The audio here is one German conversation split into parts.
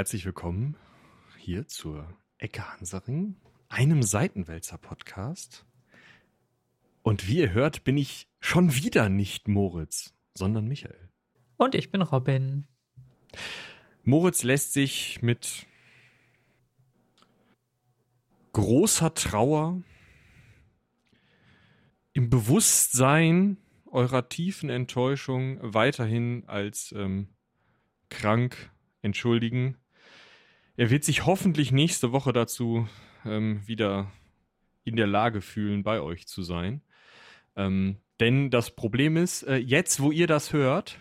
herzlich willkommen hier zur Ecke Hansaring, einem Seitenwälzer-Podcast. Und wie ihr hört, bin ich schon wieder nicht Moritz, sondern Michael. Und ich bin Robin. Moritz lässt sich mit großer Trauer im Bewusstsein eurer tiefen Enttäuschung weiterhin als ähm, krank entschuldigen. Er wird sich hoffentlich nächste Woche dazu ähm, wieder in der Lage fühlen, bei euch zu sein. Ähm, denn das Problem ist, äh, jetzt, wo ihr das hört,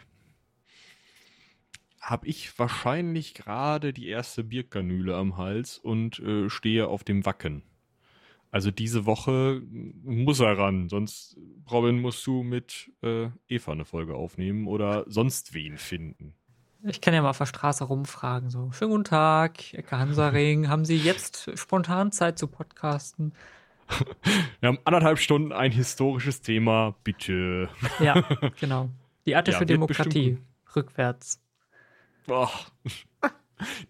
habe ich wahrscheinlich gerade die erste Bierkanüle am Hals und äh, stehe auf dem Wacken. Also diese Woche muss er ran, sonst, Robin, musst du mit äh, Eva eine Folge aufnehmen oder sonst wen finden. Ich kann ja mal auf der Straße rumfragen, so, schönen guten Tag, Ecke Hansaring, haben Sie jetzt spontan Zeit zu podcasten? Wir haben anderthalb Stunden ein historisches Thema, bitte. Ja, genau. Die attische ja, Demokratie, rückwärts. Boah.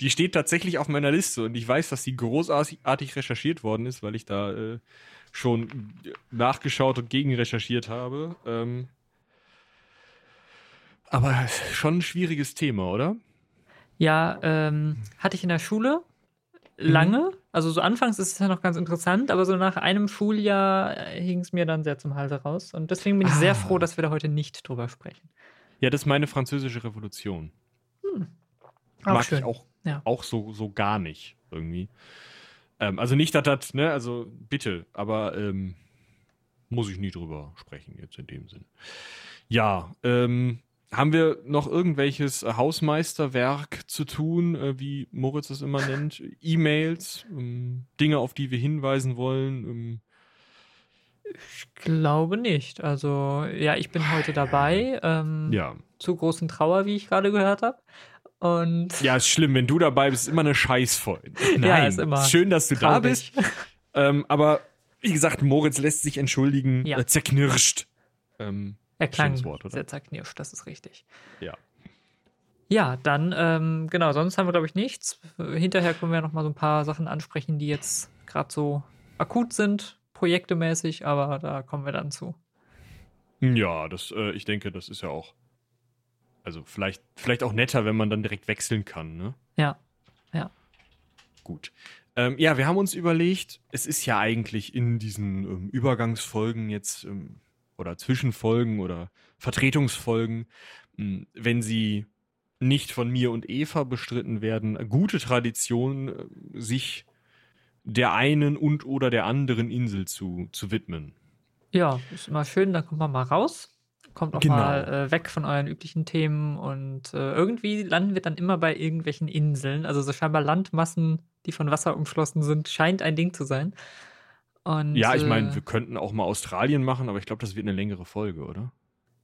Die steht tatsächlich auf meiner Liste und ich weiß, dass die großartig recherchiert worden ist, weil ich da äh, schon nachgeschaut und gegenrecherchiert habe. Ähm, aber schon ein schwieriges Thema, oder? Ja, ähm, hatte ich in der Schule lange. Mhm. Also so anfangs ist es ja noch ganz interessant, aber so nach einem Schuljahr äh, hing es mir dann sehr zum Halse raus. Und deswegen bin ich ah. sehr froh, dass wir da heute nicht drüber sprechen. Ja, das ist meine französische Revolution. Hm. Mag schön. ich auch, ja. auch so, so gar nicht irgendwie. Ähm, also nicht, dass das, ne, also bitte, aber ähm, muss ich nie drüber sprechen jetzt in dem Sinn. Ja, ähm, haben wir noch irgendwelches Hausmeisterwerk zu tun, äh, wie Moritz es immer nennt? E-Mails, ähm, Dinge, auf die wir hinweisen wollen? Ähm ich glaube nicht. Also, ja, ich bin heute dabei. Ähm, ja. Zu großen Trauer, wie ich gerade gehört habe. Und ja, ist schlimm, wenn du dabei bist, ist immer eine Scheißfolge. Nein, ja, ist immer schön, dass du traurig. da bist. ähm, aber wie gesagt, Moritz lässt sich entschuldigen, ja. äh, zerknirscht. Ähm, er klang Wort, sehr zerknirscht, das ist richtig. Ja. Ja, dann, ähm, genau, sonst haben wir, glaube ich, nichts. Hinterher können wir noch mal so ein paar Sachen ansprechen, die jetzt gerade so akut sind, projektemäßig, aber da kommen wir dann zu. Ja, das, äh, ich denke, das ist ja auch, also vielleicht, vielleicht auch netter, wenn man dann direkt wechseln kann, ne? Ja, ja. Gut. Ähm, ja, wir haben uns überlegt, es ist ja eigentlich in diesen ähm, Übergangsfolgen jetzt ähm, oder Zwischenfolgen oder Vertretungsfolgen, hm, wenn sie nicht von mir und Eva bestritten werden, gute Tradition, äh, sich der einen und oder der anderen Insel zu, zu widmen. Ja, ist immer schön, dann kommt man mal raus, kommt auch genau. mal äh, weg von euren üblichen Themen und äh, irgendwie landen wir dann immer bei irgendwelchen Inseln. Also so scheinbar Landmassen, die von Wasser umschlossen sind, scheint ein Ding zu sein. Und, ja, ich meine, äh, wir könnten auch mal Australien machen, aber ich glaube, das wird eine längere Folge, oder?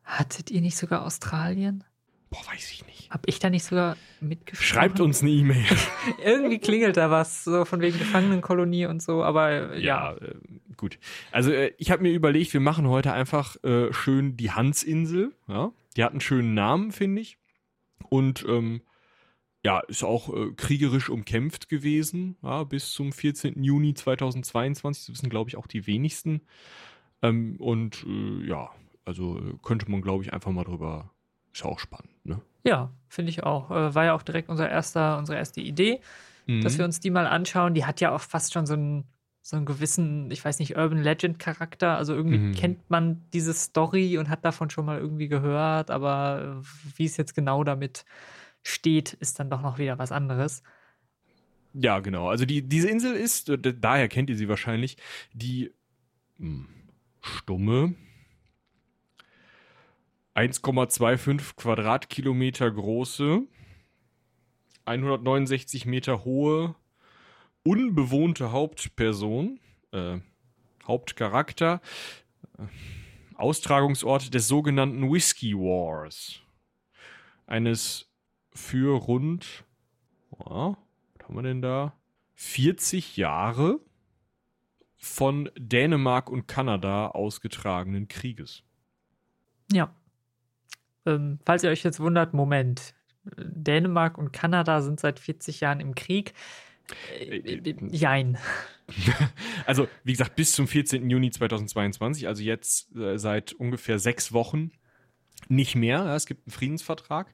Hattet ihr nicht sogar Australien? Boah, weiß ich nicht. Hab ich da nicht sogar mitgesprochen? Schreibt uns eine E-Mail. Irgendwie klingelt da was, so von wegen Gefangenenkolonie und so, aber ja. Ja, äh, gut. Also äh, ich habe mir überlegt, wir machen heute einfach äh, schön die Hansinsel. Ja? Die hat einen schönen Namen, finde ich. Und ähm, ja, ist auch äh, kriegerisch umkämpft gewesen, ja, bis zum 14. Juni 2022. Das wissen, glaube ich, auch die wenigsten. Ähm, und äh, ja, also äh, könnte man, glaube ich, einfach mal drüber. Ist ja auch spannend, ne? Ja, finde ich auch. Äh, war ja auch direkt unser erster, unsere erste Idee, mhm. dass wir uns die mal anschauen. Die hat ja auch fast schon so einen, so einen gewissen, ich weiß nicht, Urban Legend Charakter. Also irgendwie mhm. kennt man diese Story und hat davon schon mal irgendwie gehört, aber äh, wie es jetzt genau damit steht, ist dann doch noch wieder was anderes. Ja, genau. Also die, diese Insel ist, daher kennt ihr sie wahrscheinlich, die hm, stumme 1,25 Quadratkilometer große, 169 Meter hohe, unbewohnte Hauptperson, äh, Hauptcharakter, äh, Austragungsort des sogenannten Whiskey Wars. Eines für rund, oh, was haben wir denn da? 40 Jahre von Dänemark und Kanada ausgetragenen Krieges. Ja. Ähm, falls ihr euch jetzt wundert, Moment, Dänemark und Kanada sind seit 40 Jahren im Krieg. Äh, äh, jein. Also, wie gesagt, bis zum 14. Juni 2022, also jetzt äh, seit ungefähr sechs Wochen, nicht mehr. Ja, es gibt einen Friedensvertrag.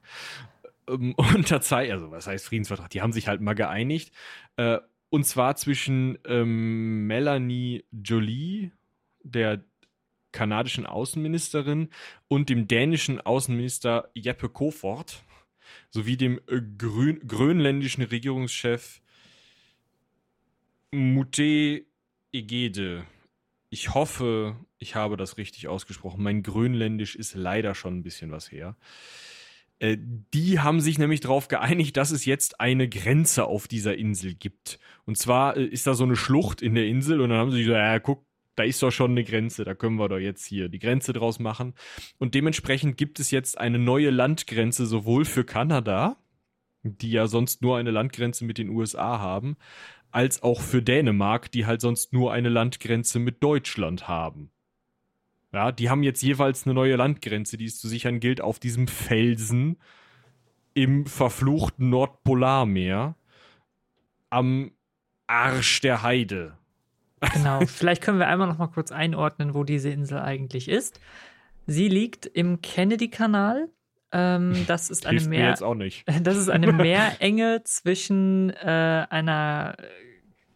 Ähm, unterzeichnet, also was heißt Friedensvertrag? Die haben sich halt mal geeinigt. Äh, und zwar zwischen ähm, Melanie Jolie, der kanadischen Außenministerin, und dem dänischen Außenminister Jeppe Kofort, sowie dem äh, grün, grönländischen Regierungschef Mute Egede. Ich hoffe, ich habe das richtig ausgesprochen. Mein Grönländisch ist leider schon ein bisschen was her. Äh, die haben sich nämlich darauf geeinigt, dass es jetzt eine Grenze auf dieser Insel gibt. Und zwar äh, ist da so eine Schlucht in der Insel und dann haben sie gesagt, ja, guck, da ist doch schon eine Grenze, da können wir doch jetzt hier die Grenze draus machen. Und dementsprechend gibt es jetzt eine neue Landgrenze sowohl für Kanada, die ja sonst nur eine Landgrenze mit den USA haben, als auch für Dänemark, die halt sonst nur eine Landgrenze mit Deutschland haben. Ja, die haben jetzt jeweils eine neue Landgrenze, die es zu sichern gilt, auf diesem Felsen im verfluchten Nordpolarmeer am Arsch der Heide. Genau, vielleicht können wir einmal noch mal kurz einordnen, wo diese Insel eigentlich ist. Sie liegt im Kennedy-Kanal. Ähm, das ist eine Meer. Jetzt auch nicht. Das ist eine Meerenge zwischen äh, einer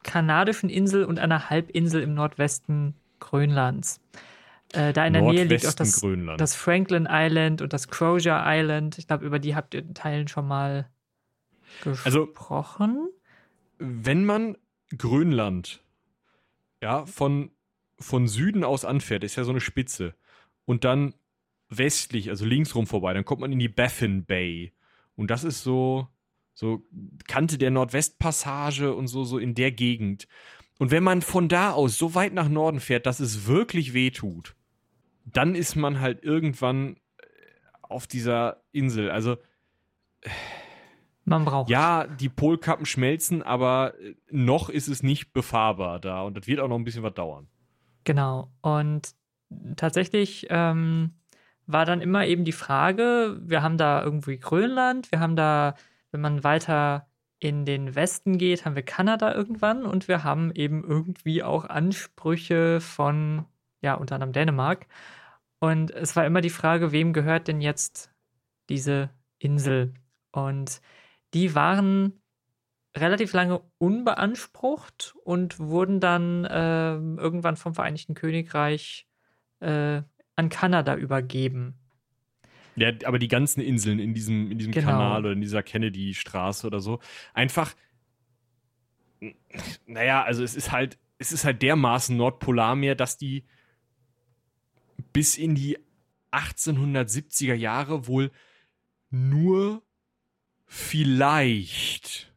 kanadischen Insel und einer Halbinsel im Nordwesten Grönlands. Äh, da in der Nähe liegt auch das, das, Franklin Island und das Crozier Island. Ich glaube, über die habt ihr in Teilen schon mal also, gesprochen. Also, wenn man Grönland ja, von, von Süden aus anfährt, ist ja so eine Spitze, und dann westlich, also linksrum vorbei, dann kommt man in die Baffin Bay. Und das ist so, so Kante der Nordwestpassage und so, so in der Gegend. Und wenn man von da aus so weit nach Norden fährt, dass es wirklich weh tut, dann ist man halt irgendwann äh, auf dieser Insel. Also man braucht. Ja, die Polkappen schmelzen, aber äh, noch ist es nicht befahrbar da und das wird auch noch ein bisschen was dauern. Genau. Und tatsächlich ähm, war dann immer eben die Frage: Wir haben da irgendwie Grönland, wir haben da, wenn man weiter in den Westen geht, haben wir Kanada irgendwann und wir haben eben irgendwie auch Ansprüche von, ja, unter anderem Dänemark. Und es war immer die Frage, wem gehört denn jetzt diese Insel? Und die waren relativ lange unbeansprucht und wurden dann äh, irgendwann vom Vereinigten Königreich äh, an Kanada übergeben. Ja, aber die ganzen Inseln in diesem, in diesem genau. Kanal oder in dieser Kennedy-Straße oder so, einfach, naja, also es ist halt, es ist halt dermaßen Nordpolarmeer, dass die bis in die 1870er Jahre wohl nur vielleicht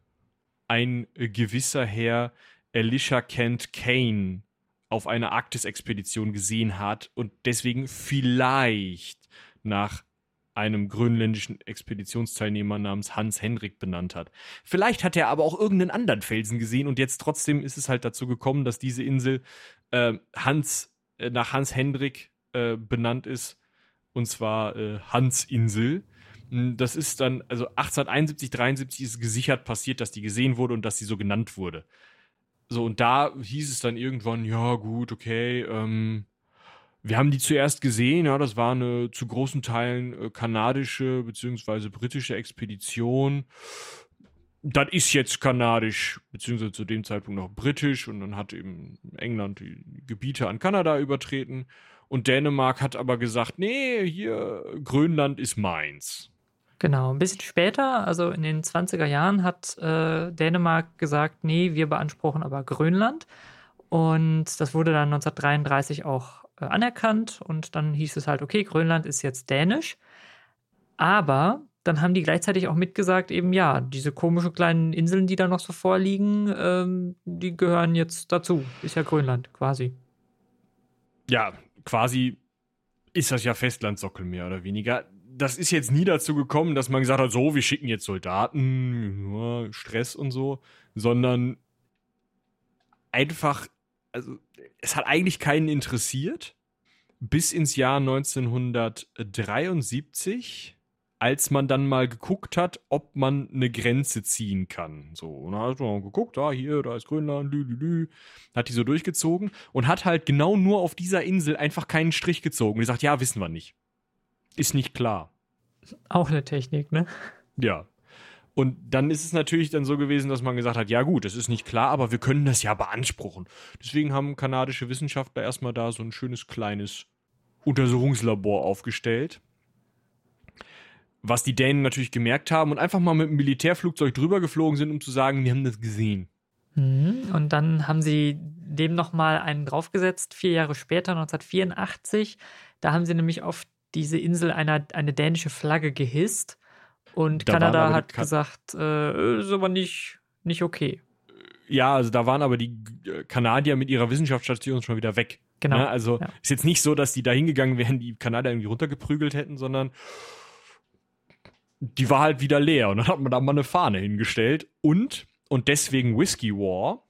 ein gewisser Herr Elisha Kent Kane auf einer Arktis-Expedition gesehen hat und deswegen vielleicht nach einem grönländischen Expeditionsteilnehmer namens Hans Hendrik benannt hat. Vielleicht hat er aber auch irgendeinen anderen Felsen gesehen und jetzt trotzdem ist es halt dazu gekommen, dass diese Insel äh, Hans äh, nach Hans Hendrik äh, benannt ist und zwar äh, Hans-Insel. Hm, das ist dann, also 1871, 73 ist gesichert passiert, dass die gesehen wurde und dass sie so genannt wurde. So, und da hieß es dann irgendwann, ja, gut, okay, ähm, wir haben die zuerst gesehen, ja, das war eine zu großen Teilen äh, kanadische bzw. britische Expedition. Das ist jetzt kanadisch, beziehungsweise zu dem Zeitpunkt noch britisch und dann hat eben England die Gebiete an Kanada übertreten und Dänemark hat aber gesagt, nee, hier Grönland ist meins. Genau, ein bisschen später, also in den 20er Jahren, hat äh, Dänemark gesagt, nee, wir beanspruchen aber Grönland. Und das wurde dann 1933 auch anerkannt und dann hieß es halt, okay, Grönland ist jetzt dänisch. Aber dann haben die gleichzeitig auch mitgesagt, eben ja, diese komischen kleinen Inseln, die da noch so vorliegen, ähm, die gehören jetzt dazu. Ist ja Grönland quasi. Ja, quasi ist das ja Festlandsockel mehr oder weniger das ist jetzt nie dazu gekommen, dass man gesagt hat, so, wir schicken jetzt Soldaten, Stress und so, sondern einfach, also es hat eigentlich keinen interessiert, bis ins Jahr 1973, als man dann mal geguckt hat, ob man eine Grenze ziehen kann. So, und dann hat man geguckt, da, hier, da ist Grönland, lü, lü, lü, hat die so durchgezogen und hat halt genau nur auf dieser Insel einfach keinen Strich gezogen. Und gesagt, ja, wissen wir nicht. Ist nicht klar. Auch eine Technik, ne? Ja. Und dann ist es natürlich dann so gewesen, dass man gesagt hat, ja gut, es ist nicht klar, aber wir können das ja beanspruchen. Deswegen haben kanadische Wissenschaftler erstmal da so ein schönes kleines Untersuchungslabor aufgestellt. Was die Dänen natürlich gemerkt haben und einfach mal mit einem Militärflugzeug drüber geflogen sind, um zu sagen, wir haben das gesehen. Mhm. Und dann haben sie dem nochmal einen draufgesetzt, vier Jahre später, 1984. Da haben sie nämlich auf diese Insel eine, eine dänische Flagge gehisst. Und da Kanada hat kan gesagt, äh, ist aber nicht, nicht okay. Ja, also da waren aber die Kanadier mit ihrer Wissenschaftsstation schon wieder weg. Genau. Ne? Also ja. ist jetzt nicht so, dass die da hingegangen wären, die Kanadier irgendwie runtergeprügelt hätten, sondern die war halt wieder leer. Und dann hat man da mal eine Fahne hingestellt. Und, und deswegen Whiskey War,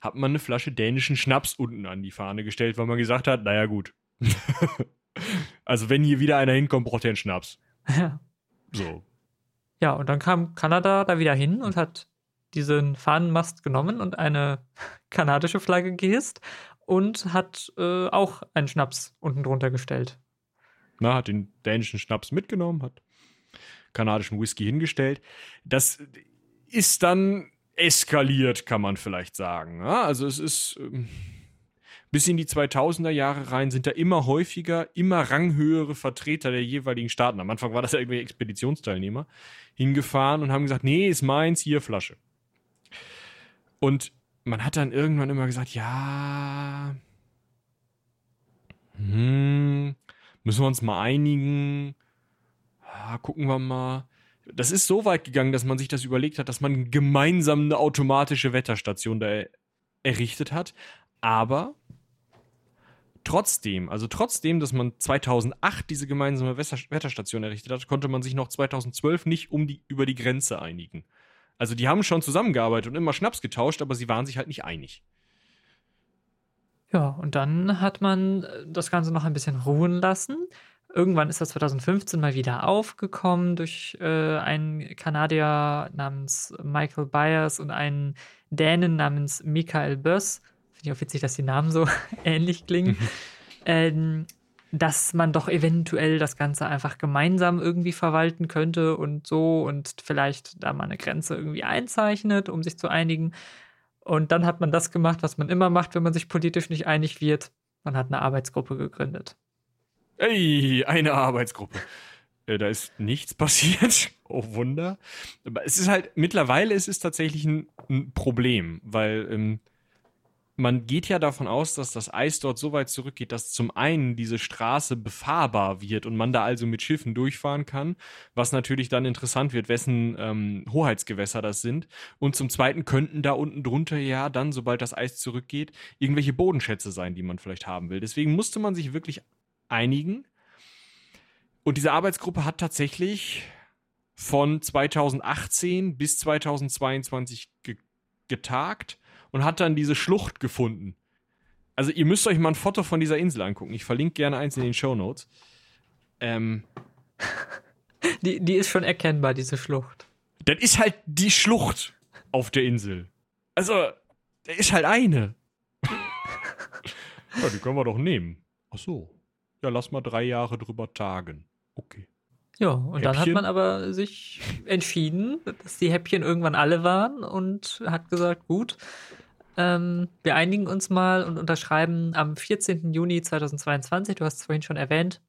hat man eine Flasche dänischen Schnaps unten an die Fahne gestellt, weil man gesagt hat, naja gut. also wenn hier wieder einer hinkommt, braucht er einen Schnaps. Ja. So. Ja, und dann kam Kanada da wieder hin und hat diesen Fahnenmast genommen und eine kanadische Flagge gehisst und hat äh, auch einen Schnaps unten drunter gestellt. Na, hat den dänischen Schnaps mitgenommen, hat kanadischen Whisky hingestellt. Das ist dann eskaliert, kann man vielleicht sagen. Ja, also es ist ähm, bis in die 2000er Jahre rein sind da immer häufiger, immer ranghöhere Vertreter der jeweiligen Staaten. Am Anfang war das ja irgendwie Expeditionsteilnehmer hingefahren und haben gesagt, nee, ist meins, hier Flasche. Und man hat dann irgendwann immer gesagt, ja, hm, müssen wir uns mal einigen, ja, gucken wir mal. Das ist so weit gegangen, dass man sich das überlegt hat, dass man gemeinsam eine automatische Wetterstation da errichtet hat. Aber trotzdem, also trotzdem, dass man 2008 diese gemeinsame Wetterstation errichtet hat, konnte man sich noch 2012 nicht um die, über die Grenze einigen. Also die haben schon zusammengearbeitet und immer Schnaps getauscht, aber sie waren sich halt nicht einig. Ja, und dann hat man äh, das Ganze noch ein bisschen ruhen lassen. Irgendwann ist das 2015 mal wieder aufgekommen durch äh, einen Kanadier namens Michael Byers und einen Dänen namens Michael Böss. Ich auch witzig, dass die Namen so ähnlich klingen. Mhm. Ähm, dass man doch eventuell das Ganze einfach gemeinsam irgendwie verwalten könnte und so und vielleicht da mal eine Grenze irgendwie einzeichnet, um sich zu einigen. Und dann hat man das gemacht, was man immer macht, wenn man sich politisch nicht einig wird. Man hat eine Arbeitsgruppe gegründet. Ey, eine Arbeitsgruppe. Äh, da ist nichts passiert. Oh Wunder. Aber es ist halt, mittlerweile ist es tatsächlich ein, ein Problem, weil ähm, man geht ja davon aus, dass das Eis dort so weit zurückgeht, dass zum einen diese Straße befahrbar wird und man da also mit Schiffen durchfahren kann, was natürlich dann interessant wird, wessen ähm, Hoheitsgewässer das sind. Und zum zweiten könnten da unten drunter ja dann, sobald das Eis zurückgeht, irgendwelche Bodenschätze sein, die man vielleicht haben will. Deswegen musste man sich wirklich einigen. Und diese Arbeitsgruppe hat tatsächlich von 2018 bis 2022 ge getagt und hat dann diese Schlucht gefunden. Also ihr müsst euch mal ein Foto von dieser Insel angucken. Ich verlinke gerne eins in den Show Notes. Ähm, die, die ist schon erkennbar, diese Schlucht. Das ist halt die Schlucht auf der Insel. Also, da ist halt eine. ja, die können wir doch nehmen. Ach so. Ja, lass mal drei Jahre drüber tagen. Okay. Ja, und Häppchen. dann hat man aber sich entschieden, dass die Häppchen irgendwann alle waren und hat gesagt, gut, ähm, wir einigen uns mal und unterschreiben am 14. Juni 2022, du hast es vorhin schon erwähnt,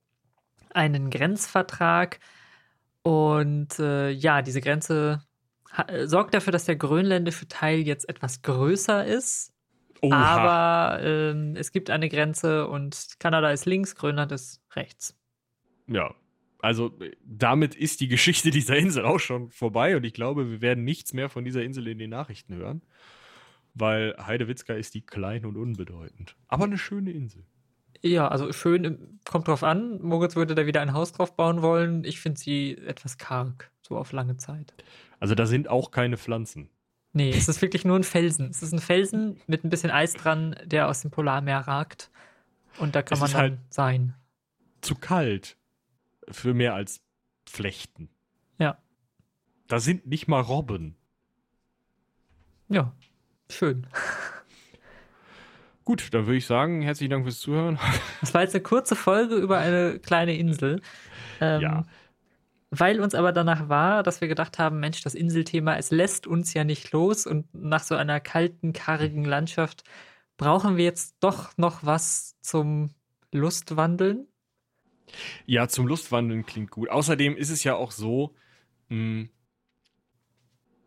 einen Grenzvertrag. Und äh, ja, diese Grenze sorgt dafür, dass der grönländische Teil jetzt etwas größer ist. Oha. Aber ähm, es gibt eine Grenze und Kanada ist links, Grönland ist rechts. Ja, also damit ist die Geschichte dieser Insel auch schon vorbei und ich glaube, wir werden nichts mehr von dieser Insel in den Nachrichten hören weil Heidewitzka ist die klein und unbedeutend. Aber eine schöne Insel. Ja, also schön, kommt drauf an. Moritz würde da wieder ein Haus drauf bauen wollen. Ich finde sie etwas karg, so auf lange Zeit. Also da sind auch keine Pflanzen. Nee, es ist wirklich nur ein Felsen. Es ist ein Felsen mit ein bisschen Eis dran, der aus dem Polarmeer ragt. Und da kann es man dann halt sein. Zu kalt für mehr als Flechten. Ja. Da sind nicht mal Robben. Ja, schön. Gut, dann würde ich sagen, herzlichen Dank fürs Zuhören. Das war jetzt eine kurze Folge über eine kleine Insel. Ähm, ja. Weil uns aber danach war, dass wir gedacht haben, Mensch, das Inselthema, es lässt uns ja nicht los und nach so einer kalten, karrigen Landschaft brauchen wir jetzt doch noch was zum Lustwandeln. Ja, zum Lustwandeln klingt gut. Außerdem ist es ja auch so, mh, hm,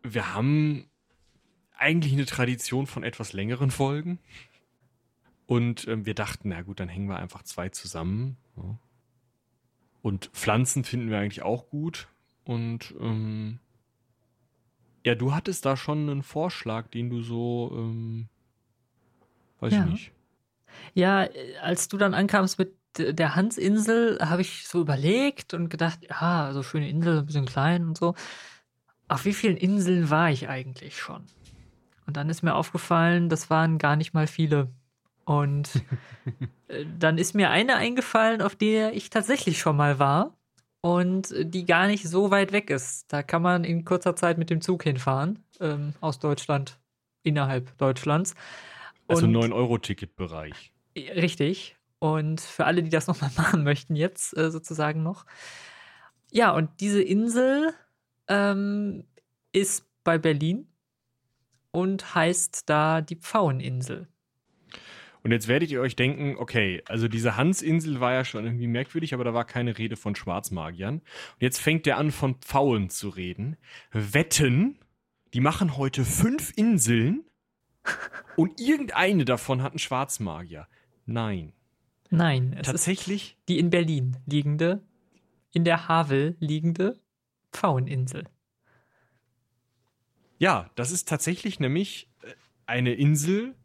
wir haben eigentlich eine Tradition von etwas längeren Folgen. Und ähm, wir dachten, na gut, dann hängen wir einfach zwei zusammen. Ja. Und Pflanzen finden wir eigentlich auch gut. Und ähm, ja, du hattest da schon einen Vorschlag, den du so, ähm, weiß ja. ich nicht. Ja, als du dann ankamst mit der Hansinsel, habe ich so überlegt und gedacht, ja, so schöne Insel, ein bisschen klein und so. Auf wie vielen Inseln war ich eigentlich schon? Und dann ist mir aufgefallen, das waren gar nicht mal viele. Und äh, dann ist mir eine eingefallen, auf der ich tatsächlich schon mal war und die gar nicht so weit weg ist. Da kann man in kurzer Zeit mit dem Zug hinfahren, ähm, aus Deutschland, innerhalb Deutschlands. Also und, also 9-Euro-Ticket-Bereich. Richtig. Und für alle, die das nochmal machen möchten, jetzt äh, sozusagen noch. Ja, und diese Insel ähm, ist bei Berlin und heißt da die Pfaueninsel. Und jetzt werdet ihr euch denken, okay, also diese Hansinsel war ja schon irgendwie merkwürdig, aber da war keine Rede von Schwarzmagiern. Und jetzt fängt er an, von Pfauen zu reden. Wetten, die machen heute fünf Inseln und irgendeine davon hat einen Schwarzmagier. Nein. Nein, es tatsächlich ist die in Berlin liegende, in der Havel liegende Pfaueninsel. Ja, das ist tatsächlich nämlich äh, eine Insel,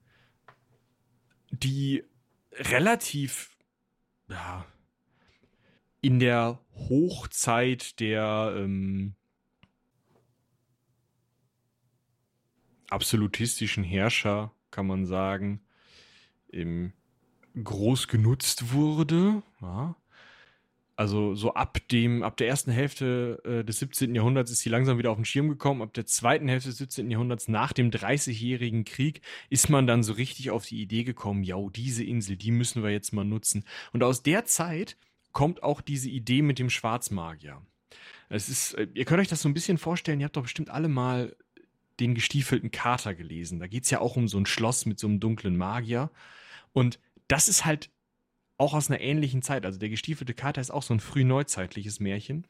die relativ ja, in der Hochzeit der ähm, absolutistischen Herrscher, kann man sagen, im, groß genutzt wurde. Ja. Also so ab dem, ab der ersten Hälfte äh, des 17. Jahrhunderts ist sie langsam wieder auf den Schirm gekommen. Ab der zweiten Hälfte des 17. Jahrhunderts, nach dem Dreißigjährigen Krieg, ist man dann so richtig auf die Idee gekommen, ja, diese Insel, die müssen wir jetzt mal nutzen. Und aus der Zeit kommt auch diese Idee mit dem Schwarzmagier. Es ist, äh, ihr könnt euch das so ein bisschen vorstellen, ihr habt doch bestimmt alle mal den gestiefelten Kater gelesen. Da geht es ja auch um so ein Schloss mit so einem dunklen Magier. Und das ist halt auch aus einer ähnlichen Zeit. Also der gestiefelte Kater ist auch so ein frühneuzeitliches Märchen.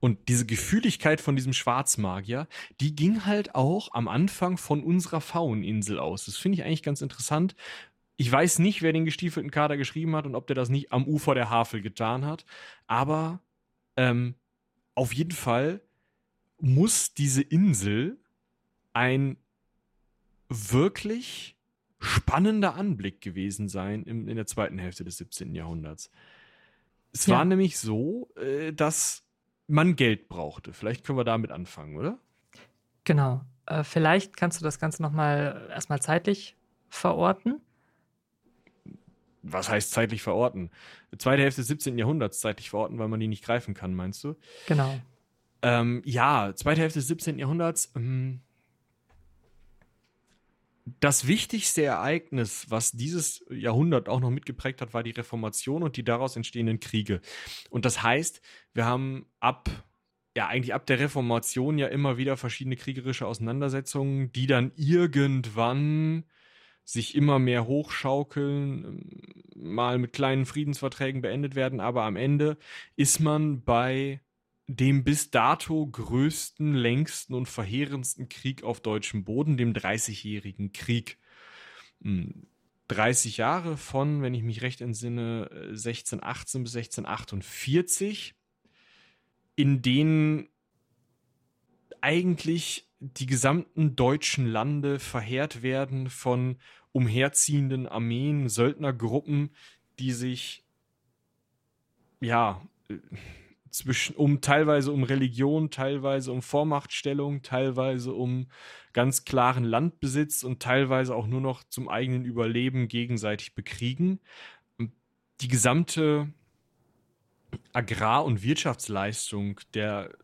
Und diese Gefühligkeit von diesem Schwarzmagier, die ging halt auch am Anfang von unserer Fauninsel aus. Das finde ich eigentlich ganz interessant. Ich weiß nicht, wer den gestiefelten Kater geschrieben hat und ob der das nicht am Ufer der Havel getan hat. Aber ähm, auf jeden Fall muss diese Insel ein wirklich spannender Anblick gewesen sein im, in der zweiten Hälfte des 17. Jahrhunderts. Es ja. war nämlich so, äh, dass man Geld brauchte. Vielleicht können wir damit anfangen, oder? Genau. Äh, vielleicht kannst du das Ganze nochmal erstmal zeitlich verorten. Was heißt zeitlich verorten? Zweite Hälfte des 17. Jahrhunderts zeitlich verorten, weil man die nicht greifen kann, meinst du? Genau. Ähm, ja, zweite Hälfte des 17. Jahrhunderts. Ähm, das wichtigste Ereignis, was dieses Jahrhundert auch noch mitgeprägt hat, war die Reformation und die daraus entstehenden Kriege. Und das heißt, wir haben ab, ja, eigentlich ab der Reformation ja immer wieder verschiedene kriegerische Auseinandersetzungen, die dann irgendwann sich immer mehr hochschaukeln, mal mit kleinen Friedensverträgen beendet werden, aber am Ende ist man bei dem bis dato größten, längsten und verheerendsten Krieg auf deutschem Boden, dem Dreißigjährigen Krieg. 30 hm, Jahre von, wenn ich mich recht entsinne, 1618 bis 1648, in denen eigentlich die gesamten deutschen Lande verheert werden von umherziehenden Armeen, Söldnergruppen, die sich ja zwischen, um teilweise um Religion, teilweise um Vormachtstellung, teilweise um ganz klaren Landbesitz und teilweise auch nur noch zum eigenen Überleben gegenseitig bekriegen. Die gesamte Agrar- und Wirtschaftsleistung der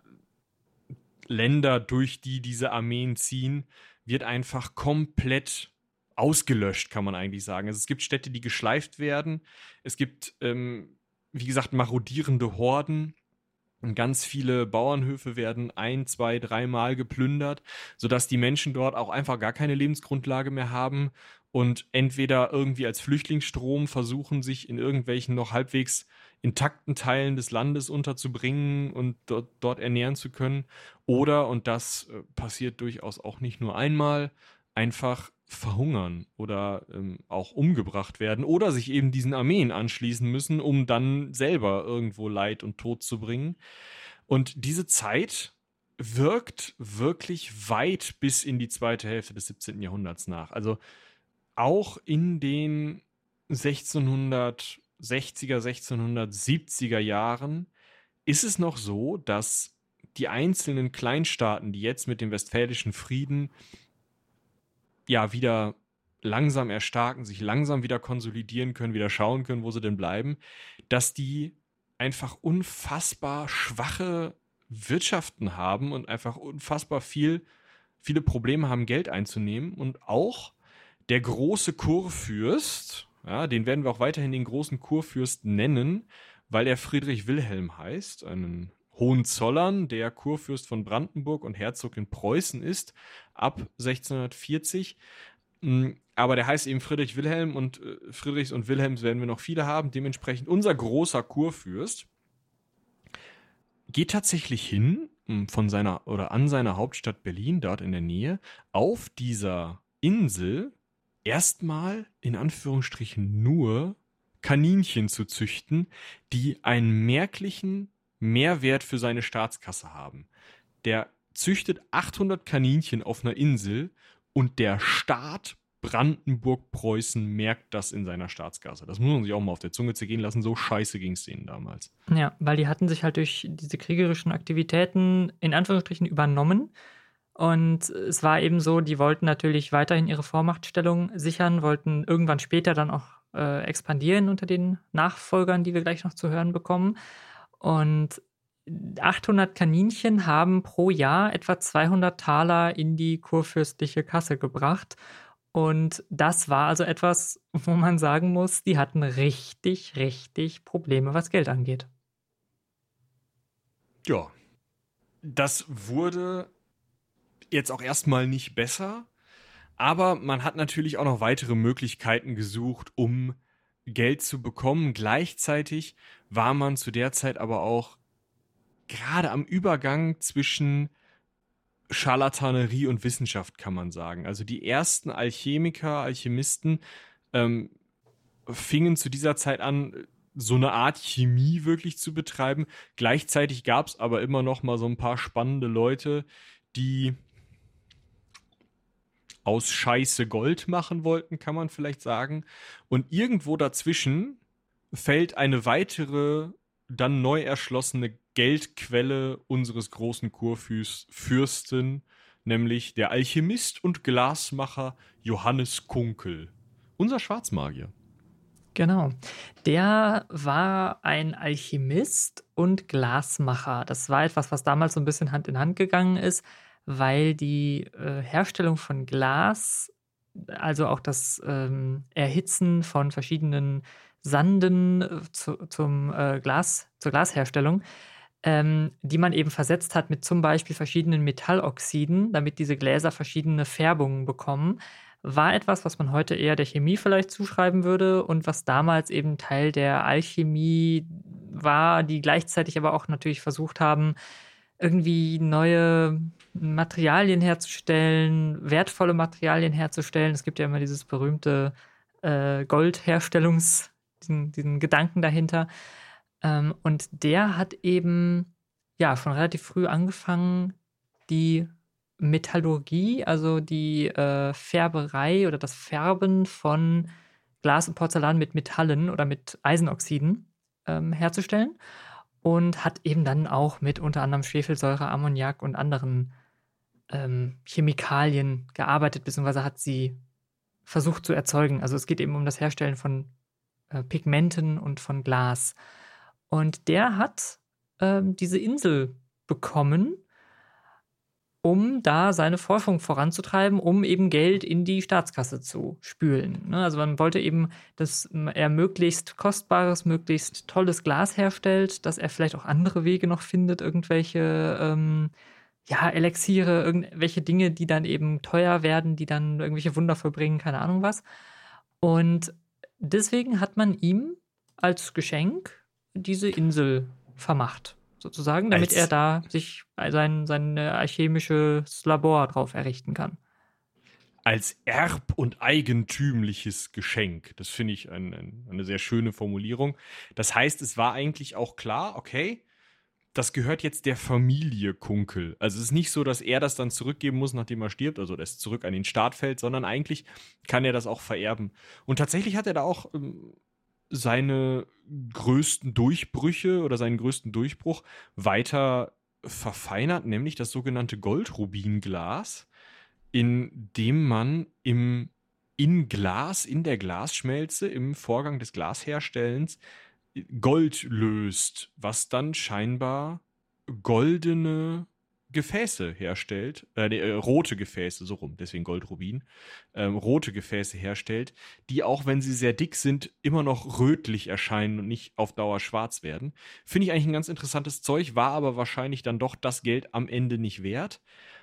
Länder, durch die diese Armeen ziehen, wird einfach komplett ausgelöscht, kann man eigentlich sagen. Also es gibt Städte, die geschleift werden. Es gibt, ähm, wie gesagt, marodierende Horden. Und ganz viele Bauernhöfe werden ein, zwei, dreimal geplündert, sodass die Menschen dort auch einfach gar keine Lebensgrundlage mehr haben und entweder irgendwie als Flüchtlingsstrom versuchen, sich in irgendwelchen noch halbwegs intakten Teilen des Landes unterzubringen und dort, dort ernähren zu können. Oder, und das äh, passiert durchaus auch nicht nur einmal, einfach verhungern oder ähm, auch umgebracht werden oder sich eben diesen Armeen anschließen müssen, um dann selber irgendwo Leid und Tod zu bringen. Und diese Zeit wirkt wirklich weit bis in die zweite Hälfte des 17. Jahrhunderts nach. Also auch in den 1600 60er, 1670er Jahren ist es noch so, dass die einzelnen Kleinstaaten, die jetzt mit dem Westfälischen Frieden ja wieder langsam erstarken, sich langsam wieder konsolidieren können, wieder schauen können, wo sie denn bleiben, dass die einfach unfassbar schwache Wirtschaften haben und einfach unfassbar viel, viele Probleme haben, Geld einzunehmen. Und auch der große Kurfürst, ja, den werden wir auch weiterhin den großen Kurfürsten nennen, weil er Friedrich Wilhelm heißt, einen Hohenzollern, der Kurfürst von Brandenburg und Herzog in Preußen ist, ab 1640. Mm, aber der heißt eben Friedrich Wilhelm und äh, Friedrichs und Wilhelms werden wir noch viele haben. Dementsprechend unser großer Kurfürst geht tatsächlich hin mm, von seiner oder an seiner Hauptstadt Berlin, dort in der Nähe, auf dieser Insel erstmal in Anführungsstrichen nur Kaninchen zu züchten, die einen merklichen Mehrwert für seine Staatskasse haben. Der züchtet 800 Kaninchen auf einer Insel und der Staat Brandenburg-Preußen merkt das in seiner Staatskasse. Das muss man sich auch mal auf der Zunge zergehen lassen. So scheiße ging es denen damals. Ja, weil die hatten sich halt durch diese kriegerischen Aktivitäten in Anführungsstrichen übernommen und es war eben so, die wollten natürlich weiterhin ihre Vormachtstellung sichern, wollten irgendwann später dann auch äh, expandieren unter den Nachfolgern, die wir gleich noch zu hören bekommen. Und 800 Kaninchen haben pro Jahr etwa 200 Taler in die kurfürstliche Kasse gebracht. Und das war also etwas, wo man sagen muss, die hatten richtig, richtig Probleme, was Geld angeht. Ja. Das wurde jetzt auch erstmal nicht besser, aber man hat natürlich auch noch weitere Möglichkeiten gesucht, um Geld zu bekommen. Gleichzeitig war man zu der Zeit aber auch gerade am Übergang zwischen Scharlatanerie und Wissenschaft, kann man sagen. Also die ersten Alchemiker, Alchemisten ähm, fingen zu dieser Zeit an, so eine Art Chemie wirklich zu betreiben. Gleichzeitig gab es aber immer noch mal so ein paar spannende Leute, die aus Scheiße Gold machen wollten, kann man vielleicht sagen. Und irgendwo dazwischen fällt eine weitere, dann neu erschlossene Geldquelle unseres großen Kurfürsten, nämlich der Alchemist und Glasmacher Johannes Kunkel, unser Schwarzmagier. Genau. Der war ein Alchemist und Glasmacher. Das war etwas, was damals so ein bisschen Hand in Hand gegangen ist weil die äh, Herstellung von Glas, also auch das ähm, Erhitzen von verschiedenen Sanden äh, zu, zum äh, Glas, zur Glasherstellung, ähm, die man eben versetzt hat mit zum Beispiel verschiedenen Metalloxiden, damit diese Gläser verschiedene Färbungen bekommen, war etwas, was man heute eher der Chemie vielleicht zuschreiben würde und was damals eben Teil der Alchemie war, die gleichzeitig aber auch natürlich versucht haben, irgendwie neue Materialien herzustellen, wertvolle Materialien herzustellen. Es gibt ja immer dieses berühmte äh, Goldherstellungs, diesen, diesen, Gedanken dahinter. Ähm, und der hat eben ja von relativ früh angefangen, die Metallurgie, also die äh, Färberei oder das Färben von Glas und Porzellan mit Metallen oder mit Eisenoxiden ähm, herzustellen und hat eben dann auch mit unter anderem Schwefelsäure, Ammoniak und anderen ähm, Chemikalien gearbeitet, beziehungsweise hat sie versucht zu erzeugen. Also es geht eben um das Herstellen von äh, Pigmenten und von Glas. Und der hat ähm, diese Insel bekommen, um da seine Forschung voranzutreiben, um eben Geld in die Staatskasse zu spülen. Ne? Also man wollte eben, dass er möglichst kostbares, möglichst tolles Glas herstellt, dass er vielleicht auch andere Wege noch findet, irgendwelche ähm, ja, Elixiere, irgendwelche Dinge, die dann eben teuer werden, die dann irgendwelche Wunder vollbringen, keine Ahnung was. Und deswegen hat man ihm als Geschenk diese Insel vermacht sozusagen, damit Als er da sich sein, sein alchemisches Labor drauf errichten kann. Als erb- und eigentümliches Geschenk. Das finde ich ein, ein, eine sehr schöne Formulierung. Das heißt, es war eigentlich auch klar, okay, das gehört jetzt der Familie Kunkel. Also es ist nicht so, dass er das dann zurückgeben muss, nachdem er stirbt, also das zurück an den Staat fällt, sondern eigentlich kann er das auch vererben. Und tatsächlich hat er da auch ähm, seine größten Durchbrüche oder seinen größten Durchbruch weiter verfeinert, nämlich das sogenannte Goldrubinglas, in dem man im in Glas, in der Glasschmelze, im Vorgang des Glasherstellens Gold löst, was dann scheinbar goldene Gefäße herstellt, äh, äh, rote Gefäße, so rum, deswegen Goldrubin, ähm, rote Gefäße herstellt, die auch wenn sie sehr dick sind, immer noch rötlich erscheinen und nicht auf Dauer schwarz werden. Finde ich eigentlich ein ganz interessantes Zeug, war aber wahrscheinlich dann doch das Geld am Ende nicht wert.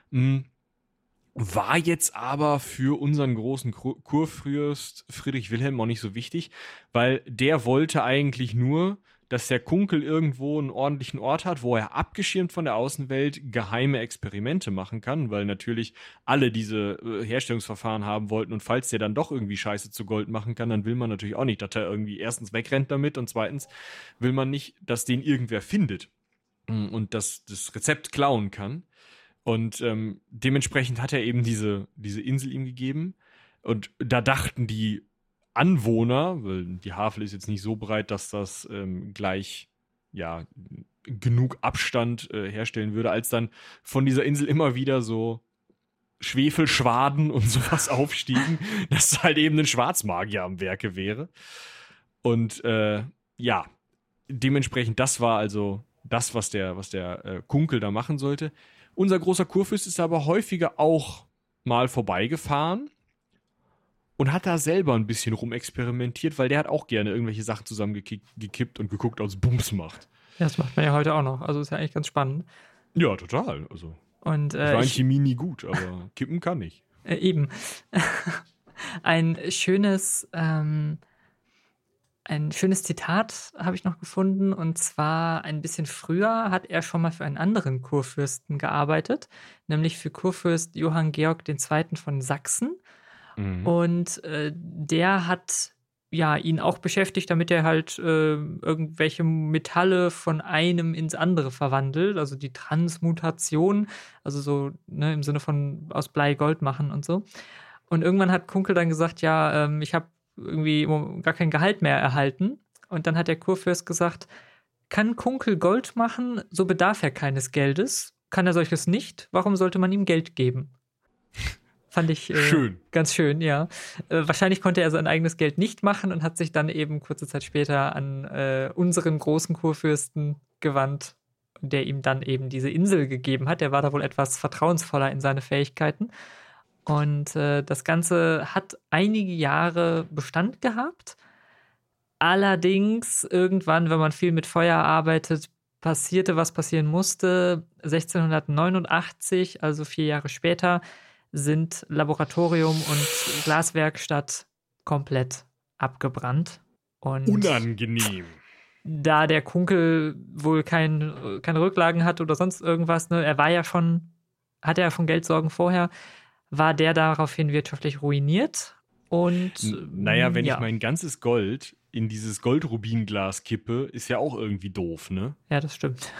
Mhm. War jetzt aber für unseren großen Kurfürst Friedrich Wilhelm auch nicht so wichtig, weil der wollte eigentlich nur dass der Kunkel irgendwo einen ordentlichen Ort hat, wo er abgeschirmt von der Außenwelt geheime Experimente machen kann, weil natürlich alle diese äh, Herstellungsverfahren haben wollten und falls der dann doch irgendwie Scheiße zu Gold machen kann, dann will man natürlich auch nicht, dass er irgendwie erstens wegrennt damit und zweitens will man nicht, dass den irgendwer findet mm, und das, das Rezept klauen kann. Und ähm, dementsprechend hat er eben diese, diese Insel ihm gegeben. Und da dachten die Anwohner, weil die Havel ist jetzt nicht so breit, dass das ähm, gleich ja genug Abstand äh, herstellen würde, als dann von dieser Insel immer wieder so Schwefelschwaden und sowas aufstiegen, dass halt eben ein Schwarzmagier am Werke wäre. Und äh, ja, dementsprechend, das war also das, was der, was der äh, Kunkel da machen sollte. Unser großer Kurfürst ist aber häufiger auch mal vorbeigefahren und hat da selber ein bisschen rumexperimentiert, weil der hat auch gerne irgendwelche Sachen zusammengekippt und geguckt, es Bums macht. Ja, das macht man ja heute auch noch. Also ist ja eigentlich ganz spannend. Ja, total. Also. Und, äh, ich war in Chemie nie gut, aber kippen kann ich. Äh, eben. ein schönes, ähm, ein schönes Zitat habe ich noch gefunden. Und zwar ein bisschen früher hat er schon mal für einen anderen Kurfürsten gearbeitet, nämlich für Kurfürst Johann Georg II. von Sachsen. Mhm. Und äh, der hat ja ihn auch beschäftigt, damit er halt äh, irgendwelche Metalle von einem ins andere verwandelt, also die Transmutation, also so ne, im Sinne von aus Blei Gold machen und so. Und irgendwann hat Kunkel dann gesagt, ja, ähm, ich habe irgendwie gar kein Gehalt mehr erhalten. Und dann hat der Kurfürst gesagt, kann Kunkel Gold machen, so bedarf er keines Geldes. Kann er solches nicht, warum sollte man ihm Geld geben? Fand ich äh, schön. ganz schön, ja. Äh, wahrscheinlich konnte er sein eigenes Geld nicht machen und hat sich dann eben kurze Zeit später an äh, unseren großen Kurfürsten gewandt, der ihm dann eben diese Insel gegeben hat. Der war da wohl etwas vertrauensvoller in seine Fähigkeiten. Und äh, das Ganze hat einige Jahre Bestand gehabt. Allerdings irgendwann, wenn man viel mit Feuer arbeitet, passierte, was passieren musste. 1689, also vier Jahre später, sind Laboratorium und Glaswerkstatt komplett abgebrannt. Und Unangenehm. Da der Kunkel wohl kein, keine Rücklagen hat oder sonst irgendwas, ne, er war ja schon, hatte ja schon Geldsorgen vorher, war der daraufhin wirtschaftlich ruiniert. Und naja, wenn ja. ich mein ganzes Gold in dieses Goldrubinglas kippe, ist ja auch irgendwie doof, ne? Ja, das stimmt.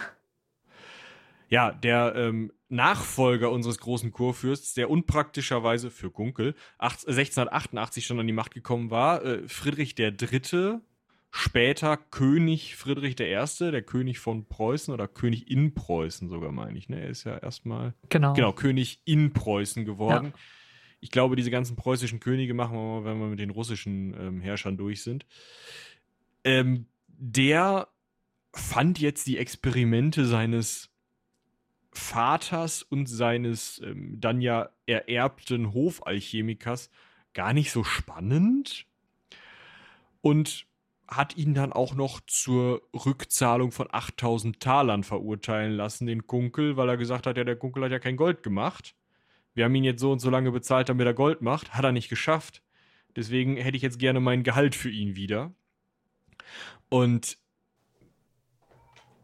Ja, der ähm, Nachfolger unseres großen Kurfürsts, der unpraktischerweise für Gunkel 1688 schon an die Macht gekommen war, äh, Friedrich III., später König Friedrich I., der König von Preußen oder König in Preußen sogar, meine ich. Ne? Er ist ja erstmal genau. genau König in Preußen geworden. Ja. Ich glaube, diese ganzen preußischen Könige machen wir mal, wenn wir mit den russischen ähm, Herrschern durch sind. Ähm, der fand jetzt die Experimente seines Vaters und seines ähm, dann ja ererbten Hofalchemikers gar nicht so spannend und hat ihn dann auch noch zur Rückzahlung von 8000 Talern verurteilen lassen, den Kunkel, weil er gesagt hat, ja, der Kunkel hat ja kein Gold gemacht. Wir haben ihn jetzt so und so lange bezahlt, damit er Gold macht. Hat er nicht geschafft. Deswegen hätte ich jetzt gerne mein Gehalt für ihn wieder. Und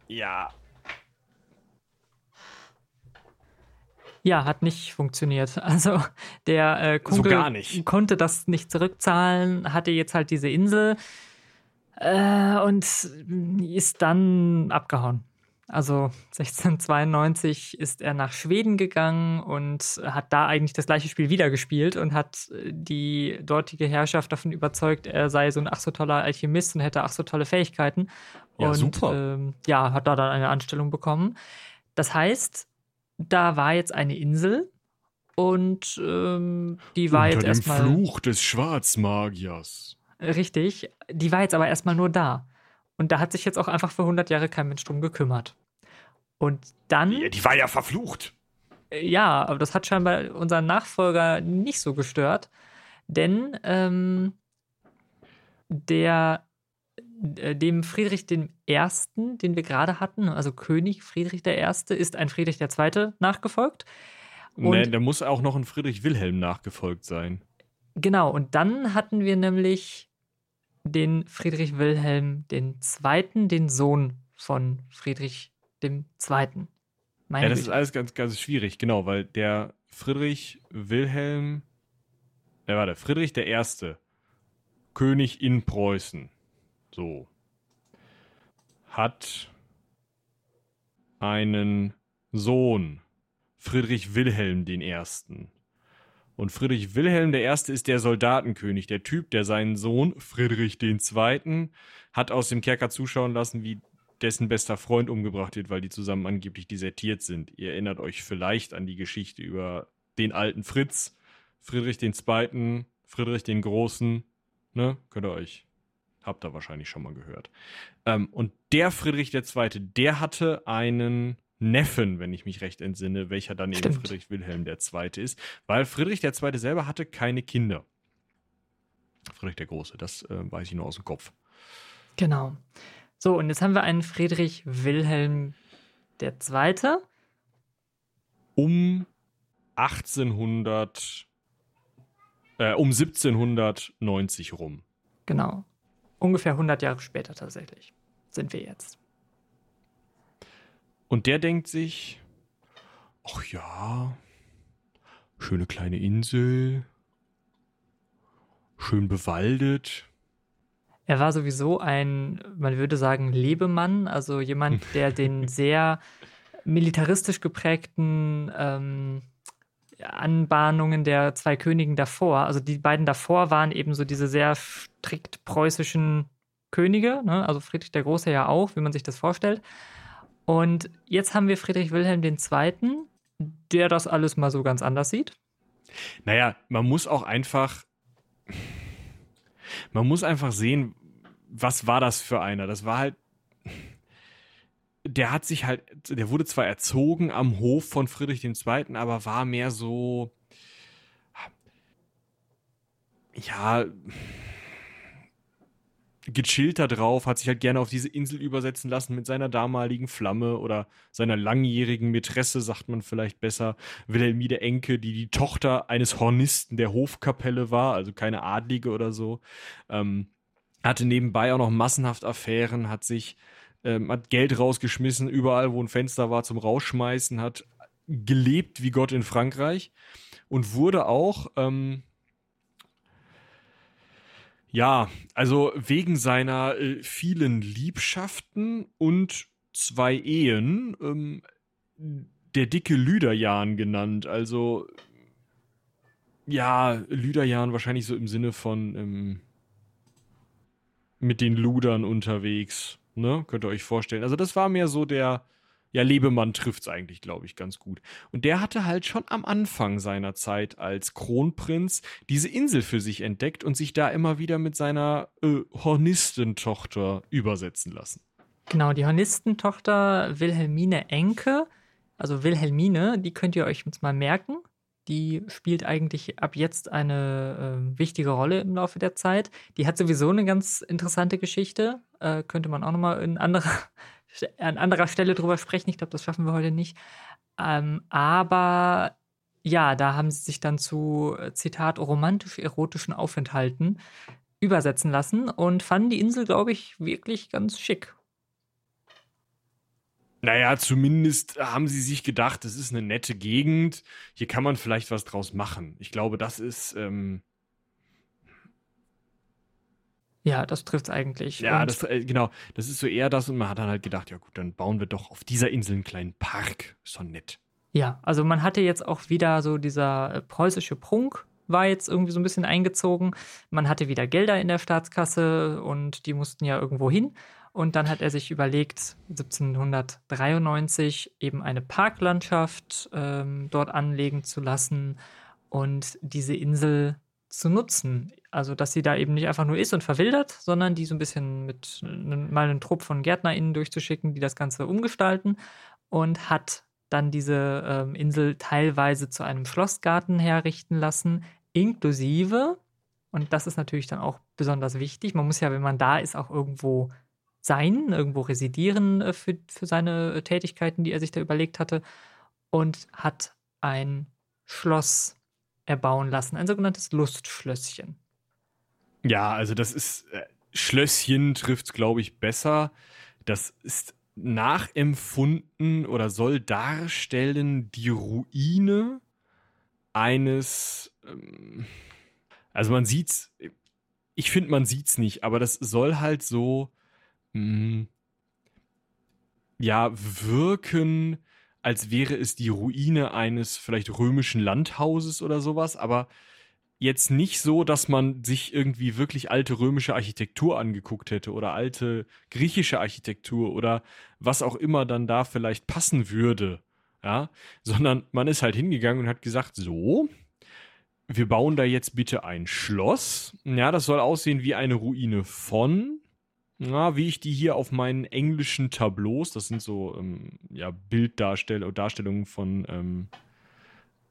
ja, Ja, hat nicht funktioniert. Also der äh, Kumpel so konnte das nicht zurückzahlen, hatte jetzt halt diese Insel äh, und ist dann abgehauen. Also 1692 ist er nach Schweden gegangen und hat da eigentlich das gleiche Spiel wieder gespielt und hat die dortige Herrschaft davon überzeugt, er sei so ein ach so toller Alchemist und hätte ach so tolle Fähigkeiten. Ja, und super. Ähm, ja, hat da dann eine Anstellung bekommen. Das heißt, da war jetzt eine Insel und ähm, die war Unter jetzt erstmal. Fluch des Schwarzmagiers. Richtig, die war jetzt aber erstmal nur da. Und da hat sich jetzt auch einfach für 100 Jahre kein Mensch drum gekümmert. Und dann. Die, die war ja verflucht. Ja, aber das hat scheinbar unseren Nachfolger nicht so gestört. Denn ähm, der äh, dem Friedrich I., den wir gerade hatten, also König Friedrich I., ist ein Friedrich II. nachgefolgt. Und nee, da muss auch noch ein Friedrich Wilhelm nachgefolgt sein. Genau, und dann hatten wir nämlich den Friedrich Wilhelm II., den Sohn von Friedrich II. Meine ja, das Güte. ist alles ganz, ganz schwierig, genau, weil der Friedrich Wilhelm, äh, warte, Friedrich I., König in Preußen, so. Hat einen Sohn, Friedrich Wilhelm I. Und Friedrich Wilhelm I. ist der Soldatenkönig, der Typ, der seinen Sohn, Friedrich II., hat aus dem Kerker zuschauen lassen, wie dessen bester Freund umgebracht wird, weil die zusammen angeblich desertiert sind. Ihr erinnert euch vielleicht an die Geschichte über den alten Fritz, Friedrich II., Friedrich den Großen, ne? Könnt ihr euch Habt ihr wahrscheinlich schon mal gehört. Ähm, und der Friedrich II., der hatte einen Neffen, wenn ich mich recht entsinne, welcher dann Stimmt. eben Friedrich Wilhelm II. ist, weil Friedrich II. selber hatte keine Kinder. Friedrich der Große, das äh, weiß ich nur aus dem Kopf. Genau. So, und jetzt haben wir einen Friedrich Wilhelm II. Um 1800, äh, um 1790 rum. Genau. Ungefähr 100 Jahre später tatsächlich sind wir jetzt. Und der denkt sich, ach ja, schöne kleine Insel, schön bewaldet. Er war sowieso ein, man würde sagen, Lebemann, also jemand, der den sehr militaristisch geprägten ähm, Anbahnungen der zwei Königen davor. Also die beiden davor waren eben so diese sehr strikt preußischen Könige, ne? also Friedrich der Große ja auch, wie man sich das vorstellt. Und jetzt haben wir Friedrich Wilhelm II., der das alles mal so ganz anders sieht. Naja, man muss auch einfach, man muss einfach sehen, was war das für einer? Das war halt der hat sich halt, der wurde zwar erzogen am Hof von Friedrich II., aber war mehr so, ja, gechillt da drauf, hat sich halt gerne auf diese Insel übersetzen lassen mit seiner damaligen Flamme oder seiner langjährigen Mätresse, sagt man vielleicht besser, Wilhelmine Enke, die die Tochter eines Hornisten der Hofkapelle war, also keine Adlige oder so. Ähm, hatte nebenbei auch noch massenhaft Affären, hat sich ähm, hat Geld rausgeschmissen, überall, wo ein Fenster war, zum Rausschmeißen, hat gelebt wie Gott in Frankreich und wurde auch, ähm, ja, also wegen seiner äh, vielen Liebschaften und zwei Ehen ähm, der dicke Lüderjan genannt. Also, ja, Lüderjan wahrscheinlich so im Sinne von ähm, mit den Ludern unterwegs. Ne? Könnt ihr euch vorstellen. Also, das war mir so der, ja, Lebemann trifft es eigentlich, glaube ich, ganz gut. Und der hatte halt schon am Anfang seiner Zeit als Kronprinz diese Insel für sich entdeckt und sich da immer wieder mit seiner äh, Hornistentochter übersetzen lassen. Genau, die Hornistentochter Wilhelmine Enke, also Wilhelmine, die könnt ihr euch jetzt mal merken. Die spielt eigentlich ab jetzt eine äh, wichtige Rolle im Laufe der Zeit. Die hat sowieso eine ganz interessante Geschichte. Äh, könnte man auch nochmal in anderer, an anderer Stelle drüber sprechen. Ich glaube, das schaffen wir heute nicht. Ähm, aber ja, da haben sie sich dann zu, äh, Zitat, romantisch-erotischen Aufenthalten übersetzen lassen und fanden die Insel, glaube ich, wirklich ganz schick. Naja, zumindest haben sie sich gedacht, es ist eine nette Gegend. Hier kann man vielleicht was draus machen. Ich glaube, das ist. Ähm ja, das trifft es eigentlich. Ja, das, äh, genau. Das ist so eher das. Und man hat dann halt gedacht, ja gut, dann bauen wir doch auf dieser Insel einen kleinen Park. Ist doch nett. Ja, also man hatte jetzt auch wieder so dieser äh, preußische Prunk war jetzt irgendwie so ein bisschen eingezogen. Man hatte wieder Gelder in der Staatskasse und die mussten ja irgendwo hin. Und dann hat er sich überlegt, 1793 eben eine Parklandschaft ähm, dort anlegen zu lassen und diese Insel zu nutzen. Also, dass sie da eben nicht einfach nur ist und verwildert, sondern die so ein bisschen mit mal einen Trupp von GärtnerInnen durchzuschicken, die das Ganze umgestalten und hat dann diese ähm, Insel teilweise zu einem Schlossgarten herrichten lassen, inklusive, und das ist natürlich dann auch besonders wichtig, man muss ja, wenn man da ist, auch irgendwo sein, irgendwo residieren äh, für, für seine Tätigkeiten, die er sich da überlegt hatte, und hat ein Schloss erbauen lassen, ein sogenanntes Lustschlösschen. Ja, also das ist, äh, Schlösschen trifft es, glaube ich, besser. Das ist nachempfunden oder soll darstellen die Ruine eines, ähm, also man sieht's, ich finde, man sieht's nicht, aber das soll halt so mh, ja, wirken, als wäre es die Ruine eines vielleicht römischen Landhauses oder sowas, aber jetzt nicht so, dass man sich irgendwie wirklich alte römische Architektur angeguckt hätte oder alte griechische Architektur oder was auch immer dann da vielleicht passen würde, ja, sondern man ist halt hingegangen und hat gesagt, so, wir bauen da jetzt bitte ein Schloss. Ja, das soll aussehen wie eine Ruine von na, wie ich die hier auf meinen englischen Tableaus, das sind so ähm, ja, Bilddarstellungen von, ähm,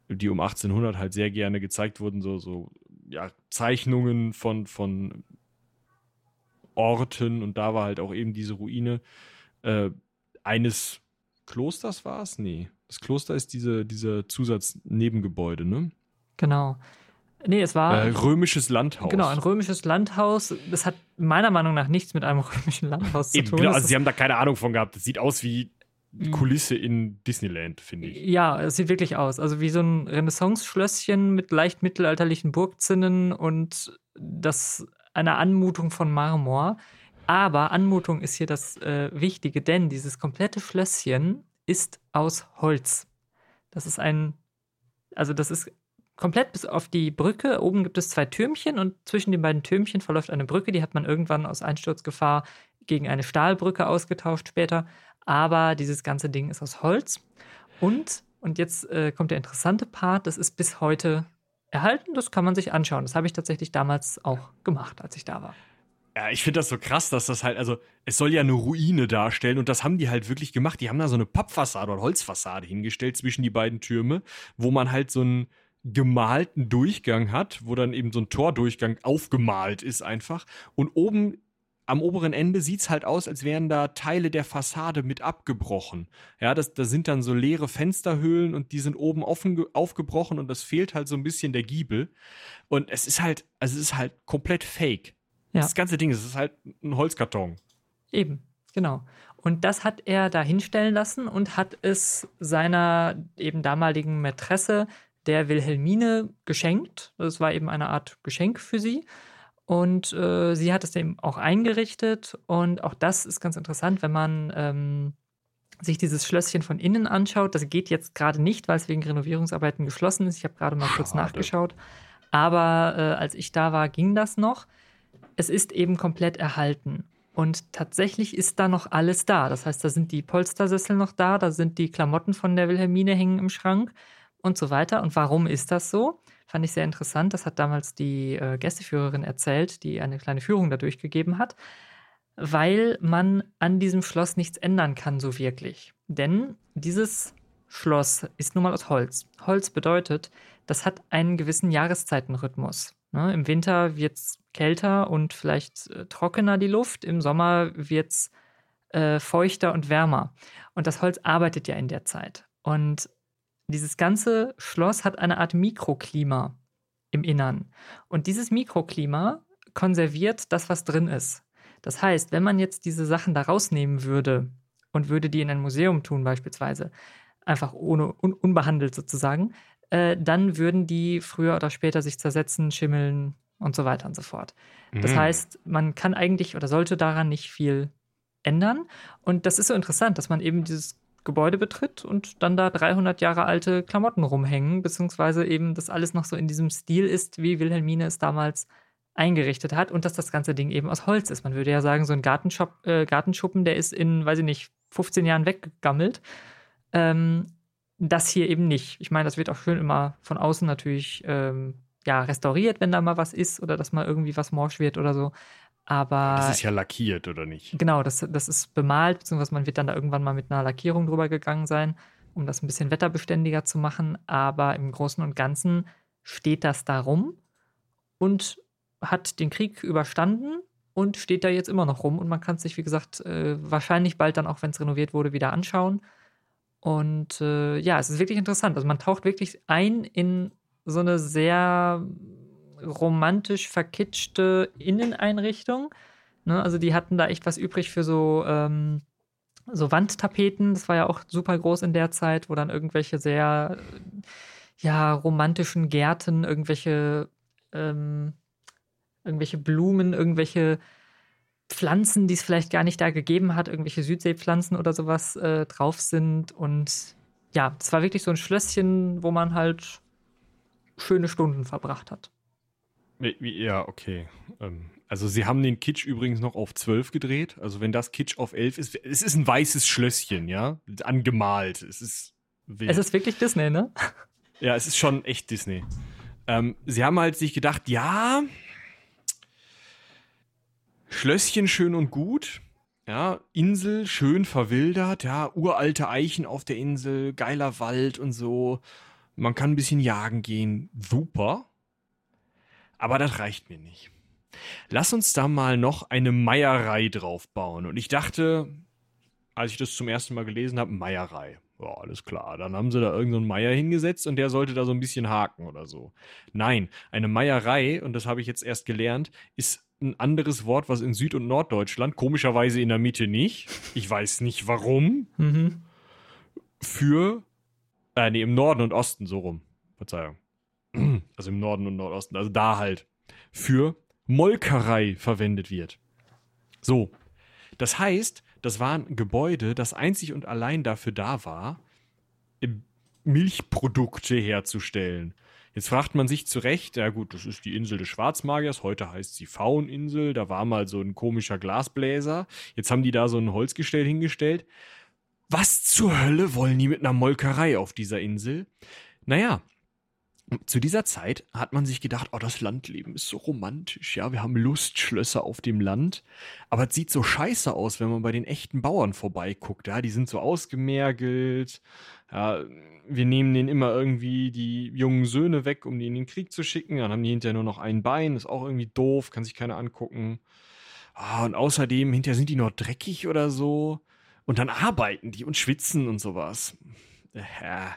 die um 1800 halt sehr gerne gezeigt wurden, so, so ja, Zeichnungen von, von Orten und da war halt auch eben diese Ruine äh, eines Klosters war es? Nee. Das Kloster ist diese, diese Zusatznebengebäude, ne? Genau. Nee, es war. Äh, römisches Landhaus. Genau, ein römisches Landhaus. Das hat meiner Meinung nach nichts mit einem römischen Landhaus zu tun. Genau, also sie haben da keine Ahnung von gehabt. Das sieht aus wie hm. Kulisse in Disneyland, finde ich. Ja, es sieht wirklich aus. Also wie so ein Renaissance-Schlösschen mit leicht mittelalterlichen Burgzinnen und das eine Anmutung von Marmor. Aber Anmutung ist hier das äh, Wichtige, denn dieses komplette Schlösschen ist aus Holz. Das ist ein, also das ist komplett bis auf die Brücke. Oben gibt es zwei Türmchen und zwischen den beiden Türmchen verläuft eine Brücke. Die hat man irgendwann aus Einsturzgefahr gegen eine Stahlbrücke ausgetauscht später. Aber dieses ganze Ding ist aus Holz. Und, und jetzt äh, kommt der interessante Part, das ist bis heute erhalten. Das kann man sich anschauen. Das habe ich tatsächlich damals auch gemacht, als ich da war. Ja, ich finde das so krass, dass das halt, also es soll ja eine Ruine darstellen und das haben die halt wirklich gemacht. Die haben da so eine Pappfassade oder Holzfassade hingestellt zwischen die beiden Türme, wo man halt so ein, gemalten Durchgang hat, wo dann eben so ein Tordurchgang aufgemalt ist einfach. Und oben am oberen Ende sieht es halt aus, als wären da Teile der Fassade mit abgebrochen. Ja, das, da sind dann so leere Fensterhöhlen und die sind oben offen aufgebrochen und das fehlt halt so ein bisschen der Giebel. Und es ist halt, also es ist halt komplett fake. Ja. Das ganze Ding, es ist halt ein Holzkarton. Eben, genau. Und das hat er da hinstellen lassen und hat es seiner eben damaligen Mätresse der Wilhelmine geschenkt. Das war eben eine Art Geschenk für sie. Und äh, sie hat es eben auch eingerichtet. Und auch das ist ganz interessant, wenn man ähm, sich dieses Schlösschen von innen anschaut. Das geht jetzt gerade nicht, weil es wegen Renovierungsarbeiten geschlossen ist. Ich habe gerade mal Schade. kurz nachgeschaut. Aber äh, als ich da war, ging das noch. Es ist eben komplett erhalten. Und tatsächlich ist da noch alles da. Das heißt, da sind die Polstersessel noch da, da sind die Klamotten von der Wilhelmine hängen im Schrank und so weiter. Und warum ist das so? Fand ich sehr interessant. Das hat damals die äh, Gästeführerin erzählt, die eine kleine Führung dadurch gegeben hat. weil man an diesem Schloss nichts ändern kann, so wirklich. Denn dieses Schloss ist nun mal aus Holz. Holz bedeutet, das hat einen gewissen Jahreszeitenrhythmus. Ne? Im Winter wird es kälter und vielleicht äh, trockener die Luft, im Sommer wird es äh, feuchter und wärmer. Und das Holz arbeitet ja in der Zeit. Und dieses ganze Schloss hat eine Art Mikroklima im Innern. Und dieses Mikroklima konserviert das, was drin ist. Das heißt, wenn man jetzt diese Sachen da rausnehmen würde und würde die in ein Museum tun beispielsweise, einfach ohne un unbehandelt sozusagen, äh, dann würden die früher oder später sich zersetzen, schimmeln und so weiter und so fort. Das mhm. heißt, man kann eigentlich oder sollte daran nicht viel ändern. Und das ist so interessant, dass man eben dieses Gebäude betritt und dann da 300 Jahre alte Klamotten rumhängen, beziehungsweise eben das alles noch so in diesem Stil ist, wie Wilhelmine es damals eingerichtet hat und dass das ganze Ding eben aus Holz ist. Man würde ja sagen, so ein äh, Gartenschuppen, der ist in, weiß ich nicht, 15 Jahren weggegammelt. Ähm, das hier eben nicht. Ich meine, das wird auch schön immer von außen natürlich ähm, ja, restauriert, wenn da mal was ist oder dass mal irgendwie was morsch wird oder so. Aber. Das ist ja lackiert, oder nicht? Genau, das, das ist bemalt, beziehungsweise man wird dann da irgendwann mal mit einer Lackierung drüber gegangen sein, um das ein bisschen wetterbeständiger zu machen. Aber im Großen und Ganzen steht das da rum und hat den Krieg überstanden und steht da jetzt immer noch rum. Und man kann es sich, wie gesagt, äh, wahrscheinlich bald dann auch, wenn es renoviert wurde, wieder anschauen. Und äh, ja, es ist wirklich interessant. Also man taucht wirklich ein in so eine sehr romantisch verkitschte Inneneinrichtung. Ne? Also die hatten da echt was übrig für so, ähm, so Wandtapeten. Das war ja auch super groß in der Zeit, wo dann irgendwelche sehr ja, romantischen Gärten, irgendwelche, ähm, irgendwelche Blumen, irgendwelche Pflanzen, die es vielleicht gar nicht da gegeben hat, irgendwelche Südseepflanzen oder sowas äh, drauf sind. Und ja, es war wirklich so ein Schlösschen, wo man halt schöne Stunden verbracht hat. Ja, okay. Ähm, also sie haben den Kitsch übrigens noch auf 12 gedreht. Also wenn das Kitsch auf 11 ist, es ist ein weißes Schlösschen, ja, angemalt. Es ist wild. Es ist wirklich Disney, ne? Ja, es ist schon echt Disney. Ähm, sie haben halt sich gedacht, ja, Schlösschen schön und gut. Ja, Insel schön verwildert, ja, uralte Eichen auf der Insel, geiler Wald und so. Man kann ein bisschen jagen gehen. Super. Aber das reicht mir nicht. Lass uns da mal noch eine Meierei draufbauen. Und ich dachte, als ich das zum ersten Mal gelesen habe, Meierei. Ja, alles klar. Dann haben sie da irgendeinen so Meier hingesetzt und der sollte da so ein bisschen haken oder so. Nein, eine Meierei, und das habe ich jetzt erst gelernt, ist ein anderes Wort, was in Süd- und Norddeutschland, komischerweise in der Mitte nicht, ich weiß nicht warum, mhm. für, äh, nee, im Norden und Osten, so rum. Verzeihung. also im Norden und Nordosten, also da halt, für Molkerei verwendet wird. So. Das heißt, das war ein Gebäude, das einzig und allein dafür da war, Milchprodukte herzustellen. Jetzt fragt man sich zu Recht, ja gut, das ist die Insel des Schwarzmagiers, heute heißt sie Fauninsel, da war mal so ein komischer Glasbläser, jetzt haben die da so ein Holzgestell hingestellt. Was zur Hölle wollen die mit einer Molkerei auf dieser Insel? Naja, zu dieser Zeit hat man sich gedacht, oh, das Landleben ist so romantisch, ja, wir haben Lustschlösser auf dem Land, aber es sieht so scheiße aus, wenn man bei den echten Bauern vorbeiguckt, ja, die sind so ausgemergelt, ja, wir nehmen denen immer irgendwie die jungen Söhne weg, um die in den Krieg zu schicken, dann haben die hinterher nur noch ein Bein, ist auch irgendwie doof, kann sich keiner angucken. Oh, und außerdem, hinterher sind die noch dreckig oder so. Und dann arbeiten die und schwitzen und sowas. Ja.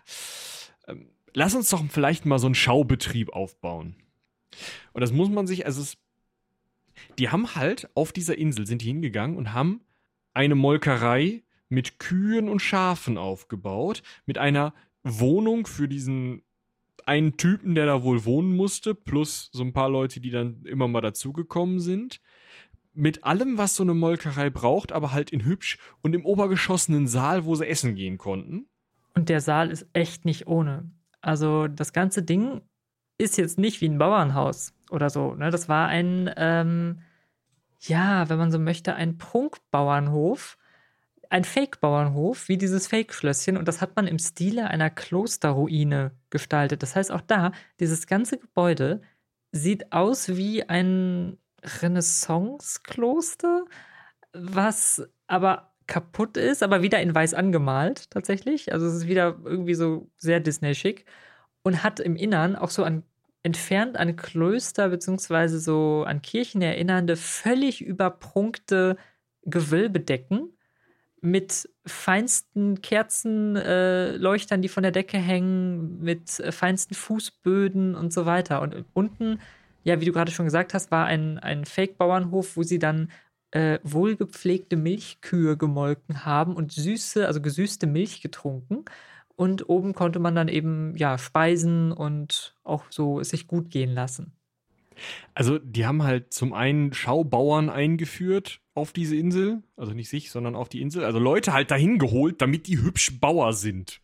Ähm, lass uns doch vielleicht mal so einen Schaubetrieb aufbauen. Und das muss man sich, also es, die haben halt auf dieser Insel sind die hingegangen und haben eine Molkerei mit Kühen und Schafen aufgebaut, mit einer Wohnung für diesen einen Typen, der da wohl wohnen musste, plus so ein paar Leute, die dann immer mal dazugekommen sind. Mit allem, was so eine Molkerei braucht, aber halt in hübsch und im obergeschossenen Saal, wo sie essen gehen konnten. Und der Saal ist echt nicht ohne. Also das ganze Ding ist jetzt nicht wie ein Bauernhaus oder so. Ne? Das war ein, ähm, ja, wenn man so möchte, ein Prunkbauernhof, ein Fake-Bauernhof, wie dieses Fake-Schlösschen. Und das hat man im Stile einer Klosterruine gestaltet. Das heißt, auch da, dieses ganze Gebäude sieht aus wie ein Renaissance-Kloster was aber kaputt ist, aber wieder in weiß angemalt tatsächlich. Also es ist wieder irgendwie so sehr Disney-schick und hat im Innern auch so an entfernt an Klöster beziehungsweise so an Kirchen erinnernde, völlig überprunkte Gewölbedecken mit feinsten Kerzenleuchtern, äh, die von der Decke hängen, mit äh, feinsten Fußböden und so weiter. Und unten, ja, wie du gerade schon gesagt hast, war ein, ein Fake-Bauernhof, wo sie dann äh, wohlgepflegte Milchkühe gemolken haben und süße, also gesüßte Milch getrunken. Und oben konnte man dann eben ja speisen und auch so sich gut gehen lassen. Also, die haben halt zum einen Schaubauern eingeführt auf diese Insel, also nicht sich, sondern auf die Insel. Also Leute halt dahin geholt, damit die hübsch Bauer sind.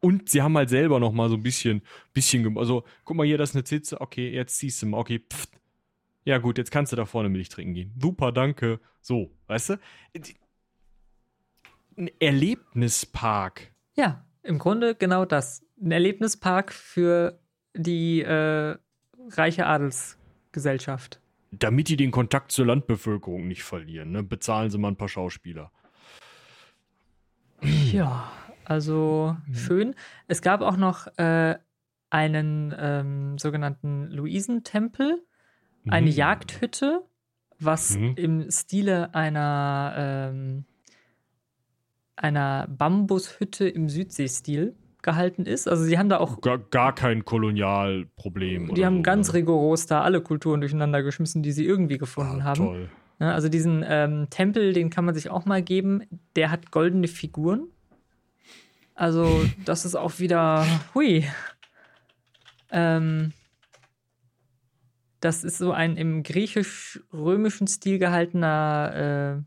Und sie haben halt selber noch mal so ein bisschen, bisschen, also guck mal hier, das ist eine Zitze, okay, jetzt ziehst du mal, okay, pfft. Ja gut, jetzt kannst du da vorne Milch trinken gehen. Super, danke. So, weißt du? Ein Erlebnispark. Ja, im Grunde genau das. Ein Erlebnispark für die äh, reiche Adelsgesellschaft. Damit die den Kontakt zur Landbevölkerung nicht verlieren, ne? bezahlen sie mal ein paar Schauspieler. Ja, also mhm. schön. Es gab auch noch äh, einen ähm, sogenannten Luisentempel, eine mhm. Jagdhütte, was mhm. im Stile einer ähm, einer Bambushütte im Südseestil gehalten ist. Also sie haben da auch gar, gar kein Kolonialproblem. Die haben so, ganz oder? rigoros da alle Kulturen durcheinander geschmissen, die sie irgendwie gefunden ah, haben. Toll. Ja, also diesen ähm, Tempel, den kann man sich auch mal geben. Der hat goldene Figuren. Also das ist auch wieder, hui. Ähm, das ist so ein im griechisch-römischen Stil gehaltener äh,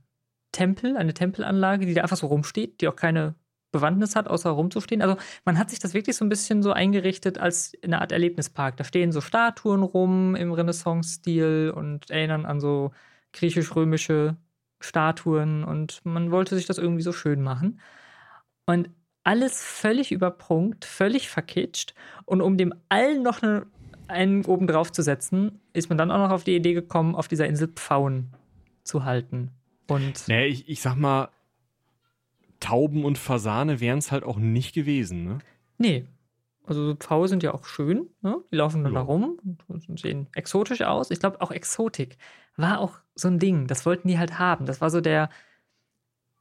Tempel, eine Tempelanlage, die da einfach so rumsteht, die auch keine Bewandtnis hat, außer rumzustehen. Also man hat sich das wirklich so ein bisschen so eingerichtet als eine Art Erlebnispark. Da stehen so Statuen rum im Renaissance-Stil und erinnern an so griechisch-römische Statuen und man wollte sich das irgendwie so schön machen. Und alles völlig überprunkt, völlig verkitscht. Und um dem allen noch eine, einen oben drauf zu setzen, ist man dann auch noch auf die Idee gekommen, auf dieser Insel Pfauen zu halten. Und naja, ich, ich sag mal, Tauben und Fasane wären es halt auch nicht gewesen, ne? Nee. Also Pfaue sind ja auch schön, ne? Die laufen dann ja. da rum und sehen exotisch aus. Ich glaube, auch Exotik war auch so ein Ding. Das wollten die halt haben. Das war so der,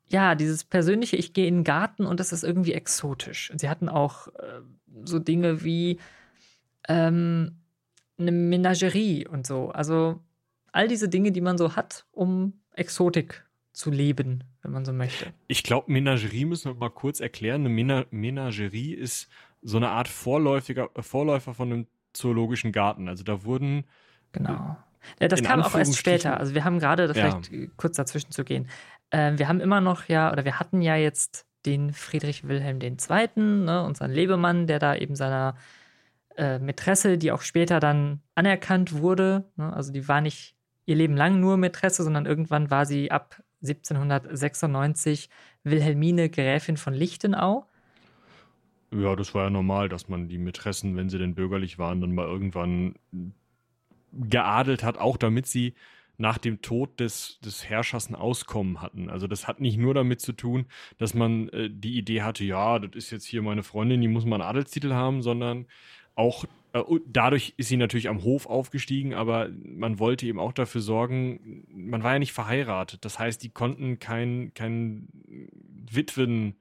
ja, dieses persönliche, ich gehe in den Garten und das ist irgendwie exotisch. Und sie hatten auch äh, so Dinge wie ähm, eine Menagerie und so. Also all diese Dinge, die man so hat, um Exotik zu leben, wenn man so möchte. Ich glaube, Menagerie müssen wir mal kurz erklären. Eine Mena Menagerie ist so eine Art Vorläufiger, äh, Vorläufer von einem zoologischen Garten. Also da wurden. Genau. Ja, das kam auch erst später. Also wir haben gerade, vielleicht ja. kurz dazwischen zu gehen, äh, wir haben immer noch ja, oder wir hatten ja jetzt den Friedrich Wilhelm II., ne, unseren Lebemann, der da eben seiner äh, Mätresse, die auch später dann anerkannt wurde, ne, also die war nicht ihr Leben lang nur Mätresse, sondern irgendwann war sie ab 1796 Wilhelmine Gräfin von Lichtenau. Ja, das war ja normal, dass man die Mätressen, wenn sie denn bürgerlich waren, dann mal irgendwann geadelt hat, auch damit sie nach dem Tod des, des Herrschers ein Auskommen hatten. Also das hat nicht nur damit zu tun, dass man äh, die Idee hatte, ja, das ist jetzt hier meine Freundin, die muss mal einen Adelstitel haben, sondern auch äh, dadurch ist sie natürlich am Hof aufgestiegen, aber man wollte eben auch dafür sorgen, man war ja nicht verheiratet. Das heißt, die konnten kein, kein Witwen,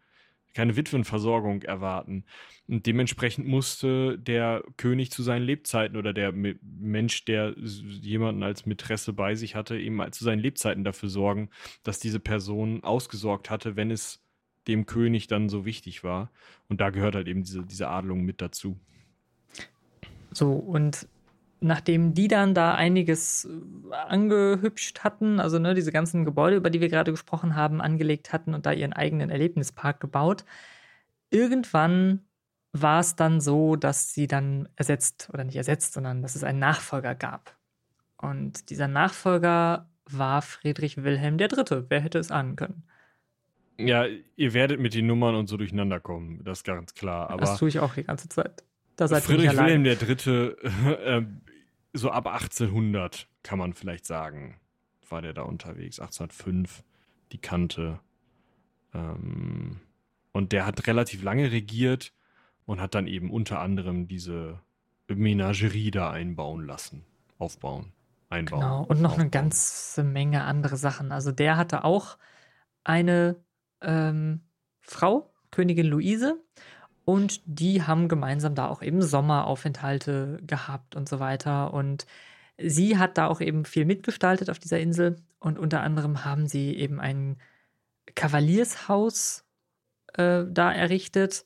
keine Witwenversorgung erwarten. Und dementsprechend musste der König zu seinen Lebzeiten oder der Mensch, der jemanden als Mätresse bei sich hatte, eben zu seinen Lebzeiten dafür sorgen, dass diese Person ausgesorgt hatte, wenn es dem König dann so wichtig war. Und da gehört halt eben diese, diese Adelung mit dazu. So, und nachdem die dann da einiges äh, angehübscht hatten, also ne, diese ganzen Gebäude, über die wir gerade gesprochen haben, angelegt hatten und da ihren eigenen Erlebnispark gebaut, irgendwann war es dann so, dass sie dann ersetzt, oder nicht ersetzt, sondern dass es einen Nachfolger gab. Und dieser Nachfolger war Friedrich Wilhelm III. Wer hätte es ahnen können? Ja, ihr werdet mit den Nummern und so durcheinander kommen, das ist ganz klar. Aber das tue ich auch die ganze Zeit. Da seid Friedrich Wilhelm der Dritte, äh, so ab 1800 kann man vielleicht sagen. war der da unterwegs, 1805, die Kante. Ähm, und der hat relativ lange regiert und hat dann eben unter anderem diese Menagerie da einbauen lassen, aufbauen, einbauen. Genau, und noch aufbauen. eine ganze Menge andere Sachen. Also der hatte auch eine ähm, Frau, Königin Luise, und die haben gemeinsam da auch eben Sommeraufenthalte gehabt und so weiter. Und sie hat da auch eben viel mitgestaltet auf dieser Insel. Und unter anderem haben sie eben ein Kavaliershaus äh, da errichtet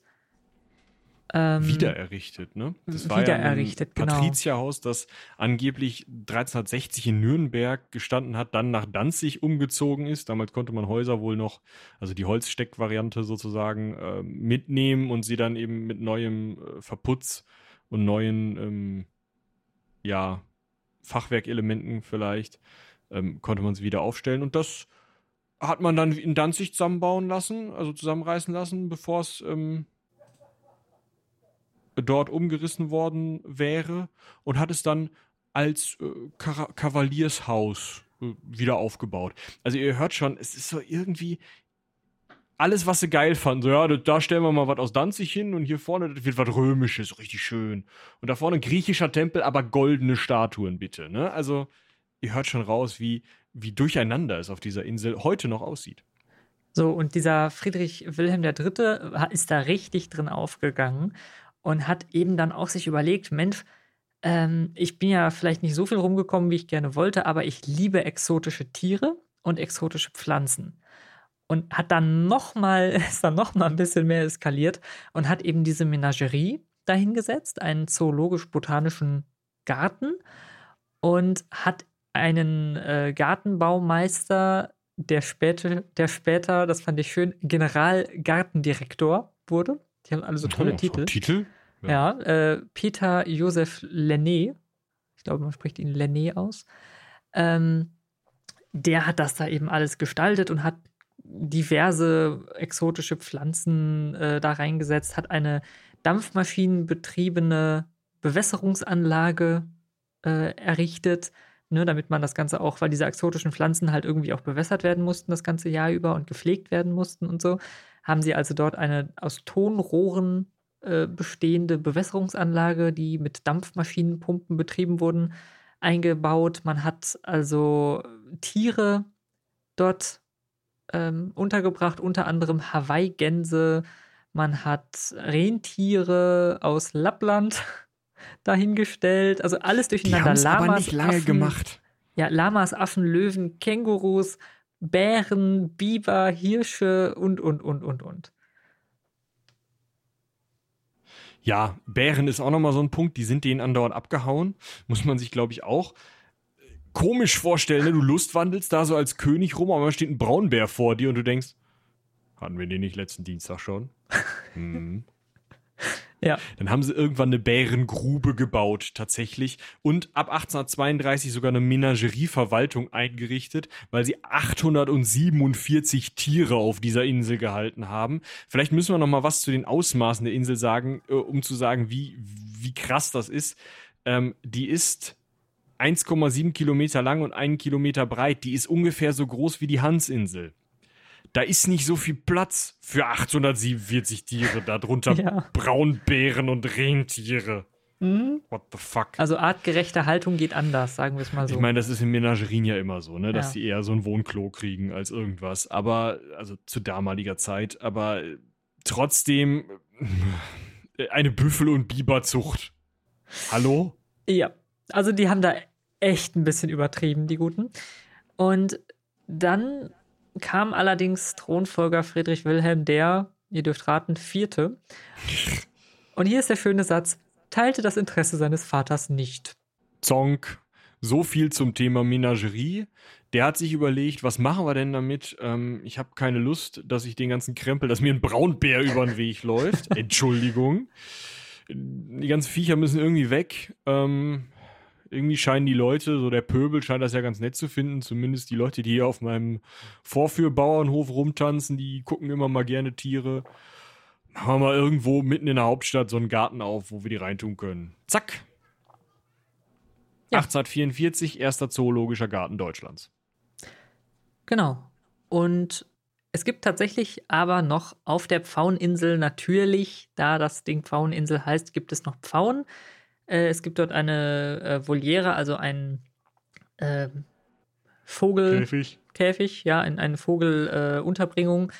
ähm, wiedererrichtet, ne? Das war ja ein genau. Patrizierhaus, das angeblich 1360 in Nürnberg gestanden hat, dann nach Danzig umgezogen ist. Damals konnte man Häuser wohl noch, also die Holzsteckvariante sozusagen, äh, mitnehmen und sie dann eben mit neuem äh, Verputz und neuen, ähm, ja, Fachwerkelementen vielleicht, ähm, konnte man sie wieder aufstellen. Und das hat man dann in Danzig zusammenbauen lassen, also zusammenreißen lassen, bevor es ähm, dort umgerissen worden wäre und hat es dann als äh, Kavaliershaus äh, wieder aufgebaut. Also ihr hört schon, es ist so irgendwie alles, was sie geil fanden. So, ja, da stellen wir mal was aus Danzig hin und hier vorne das wird was Römisches, richtig schön. Und da vorne griechischer Tempel, aber goldene Statuen bitte. Ne? Also ihr hört schon raus, wie, wie durcheinander es auf dieser Insel heute noch aussieht. So, und dieser Friedrich Wilhelm III. ist da richtig drin aufgegangen und hat eben dann auch sich überlegt, Mensch, ähm, ich bin ja vielleicht nicht so viel rumgekommen, wie ich gerne wollte, aber ich liebe exotische Tiere und exotische Pflanzen. Und hat dann nochmal, ist dann nochmal ein bisschen mehr eskaliert und hat eben diese Menagerie dahingesetzt, einen zoologisch-botanischen Garten und hat einen äh, Gartenbaumeister, der später, der später, das fand ich schön, Generalgartendirektor wurde. Die haben alle so tolle oh, Titel. Titel? Ja, ja äh, Peter Joseph Lenné, ich glaube, man spricht ihn Lenné aus. Ähm, der hat das da eben alles gestaltet und hat diverse exotische Pflanzen äh, da reingesetzt, hat eine dampfmaschinenbetriebene Bewässerungsanlage äh, errichtet, ne, damit man das Ganze auch, weil diese exotischen Pflanzen halt irgendwie auch bewässert werden mussten das ganze Jahr über und gepflegt werden mussten und so, haben sie also dort eine aus Tonrohren äh, bestehende Bewässerungsanlage, die mit Dampfmaschinenpumpen betrieben wurden, eingebaut. Man hat also Tiere dort ähm, untergebracht, unter anderem Hawaii-Gänse. Man hat Rentiere aus Lappland dahingestellt. Also alles durcheinander. Die Lamas, aber nicht lange Affen, gemacht. Ja, Lamas, Affen, Löwen, Kängurus, Bären, Biber, Hirsche und, und, und, und, und. Ja, Bären ist auch nochmal so ein Punkt, die sind denen andauernd abgehauen. Muss man sich, glaube ich, auch komisch vorstellen, ne? Du lustwandelst da so als König rum, aber da steht ein Braunbär vor dir und du denkst, hatten wir den nicht letzten Dienstag schon? hm. Ja. Dann haben sie irgendwann eine Bärengrube gebaut, tatsächlich. Und ab 1832 sogar eine Menagerieverwaltung eingerichtet, weil sie 847 Tiere auf dieser Insel gehalten haben. Vielleicht müssen wir noch mal was zu den Ausmaßen der Insel sagen, äh, um zu sagen, wie, wie krass das ist. Ähm, die ist 1,7 Kilometer lang und einen Kilometer breit. Die ist ungefähr so groß wie die Hansinsel da ist nicht so viel Platz für 847 Tiere, darunter ja. Braunbären und Rentiere. Mhm. What the fuck? Also artgerechte Haltung geht anders, sagen wir es mal so. Ich meine, das ist in Menagerien ja immer so, ne, dass ja. sie eher so ein Wohnklo kriegen als irgendwas. Aber, also zu damaliger Zeit, aber trotzdem äh, eine Büffel- und Biberzucht. Hallo? Ja, also die haben da echt ein bisschen übertrieben, die Guten. Und dann kam allerdings Thronfolger Friedrich Wilhelm der, ihr dürft raten, vierte. Und hier ist der schöne Satz, teilte das Interesse seines Vaters nicht. Zonk. So viel zum Thema Menagerie. Der hat sich überlegt, was machen wir denn damit? Ähm, ich habe keine Lust, dass ich den ganzen Krempel, dass mir ein Braunbär über den Weg läuft. Entschuldigung. Die ganzen Viecher müssen irgendwie weg. Ähm, irgendwie scheinen die Leute, so der Pöbel scheint das ja ganz nett zu finden, zumindest die Leute, die hier auf meinem Vorführbauernhof rumtanzen, die gucken immer mal gerne Tiere. Machen wir mal irgendwo mitten in der Hauptstadt so einen Garten auf, wo wir die reintun können. Zack. Ja. 1844, erster zoologischer Garten Deutschlands. Genau. Und es gibt tatsächlich aber noch auf der Pfaueninsel natürlich, da das Ding Pfaueninsel heißt, gibt es noch Pfauen. Äh, es gibt dort eine äh, Voliere, also ein äh, Vogel. Käfig. Käfig, ja, in eine Vogelunterbringung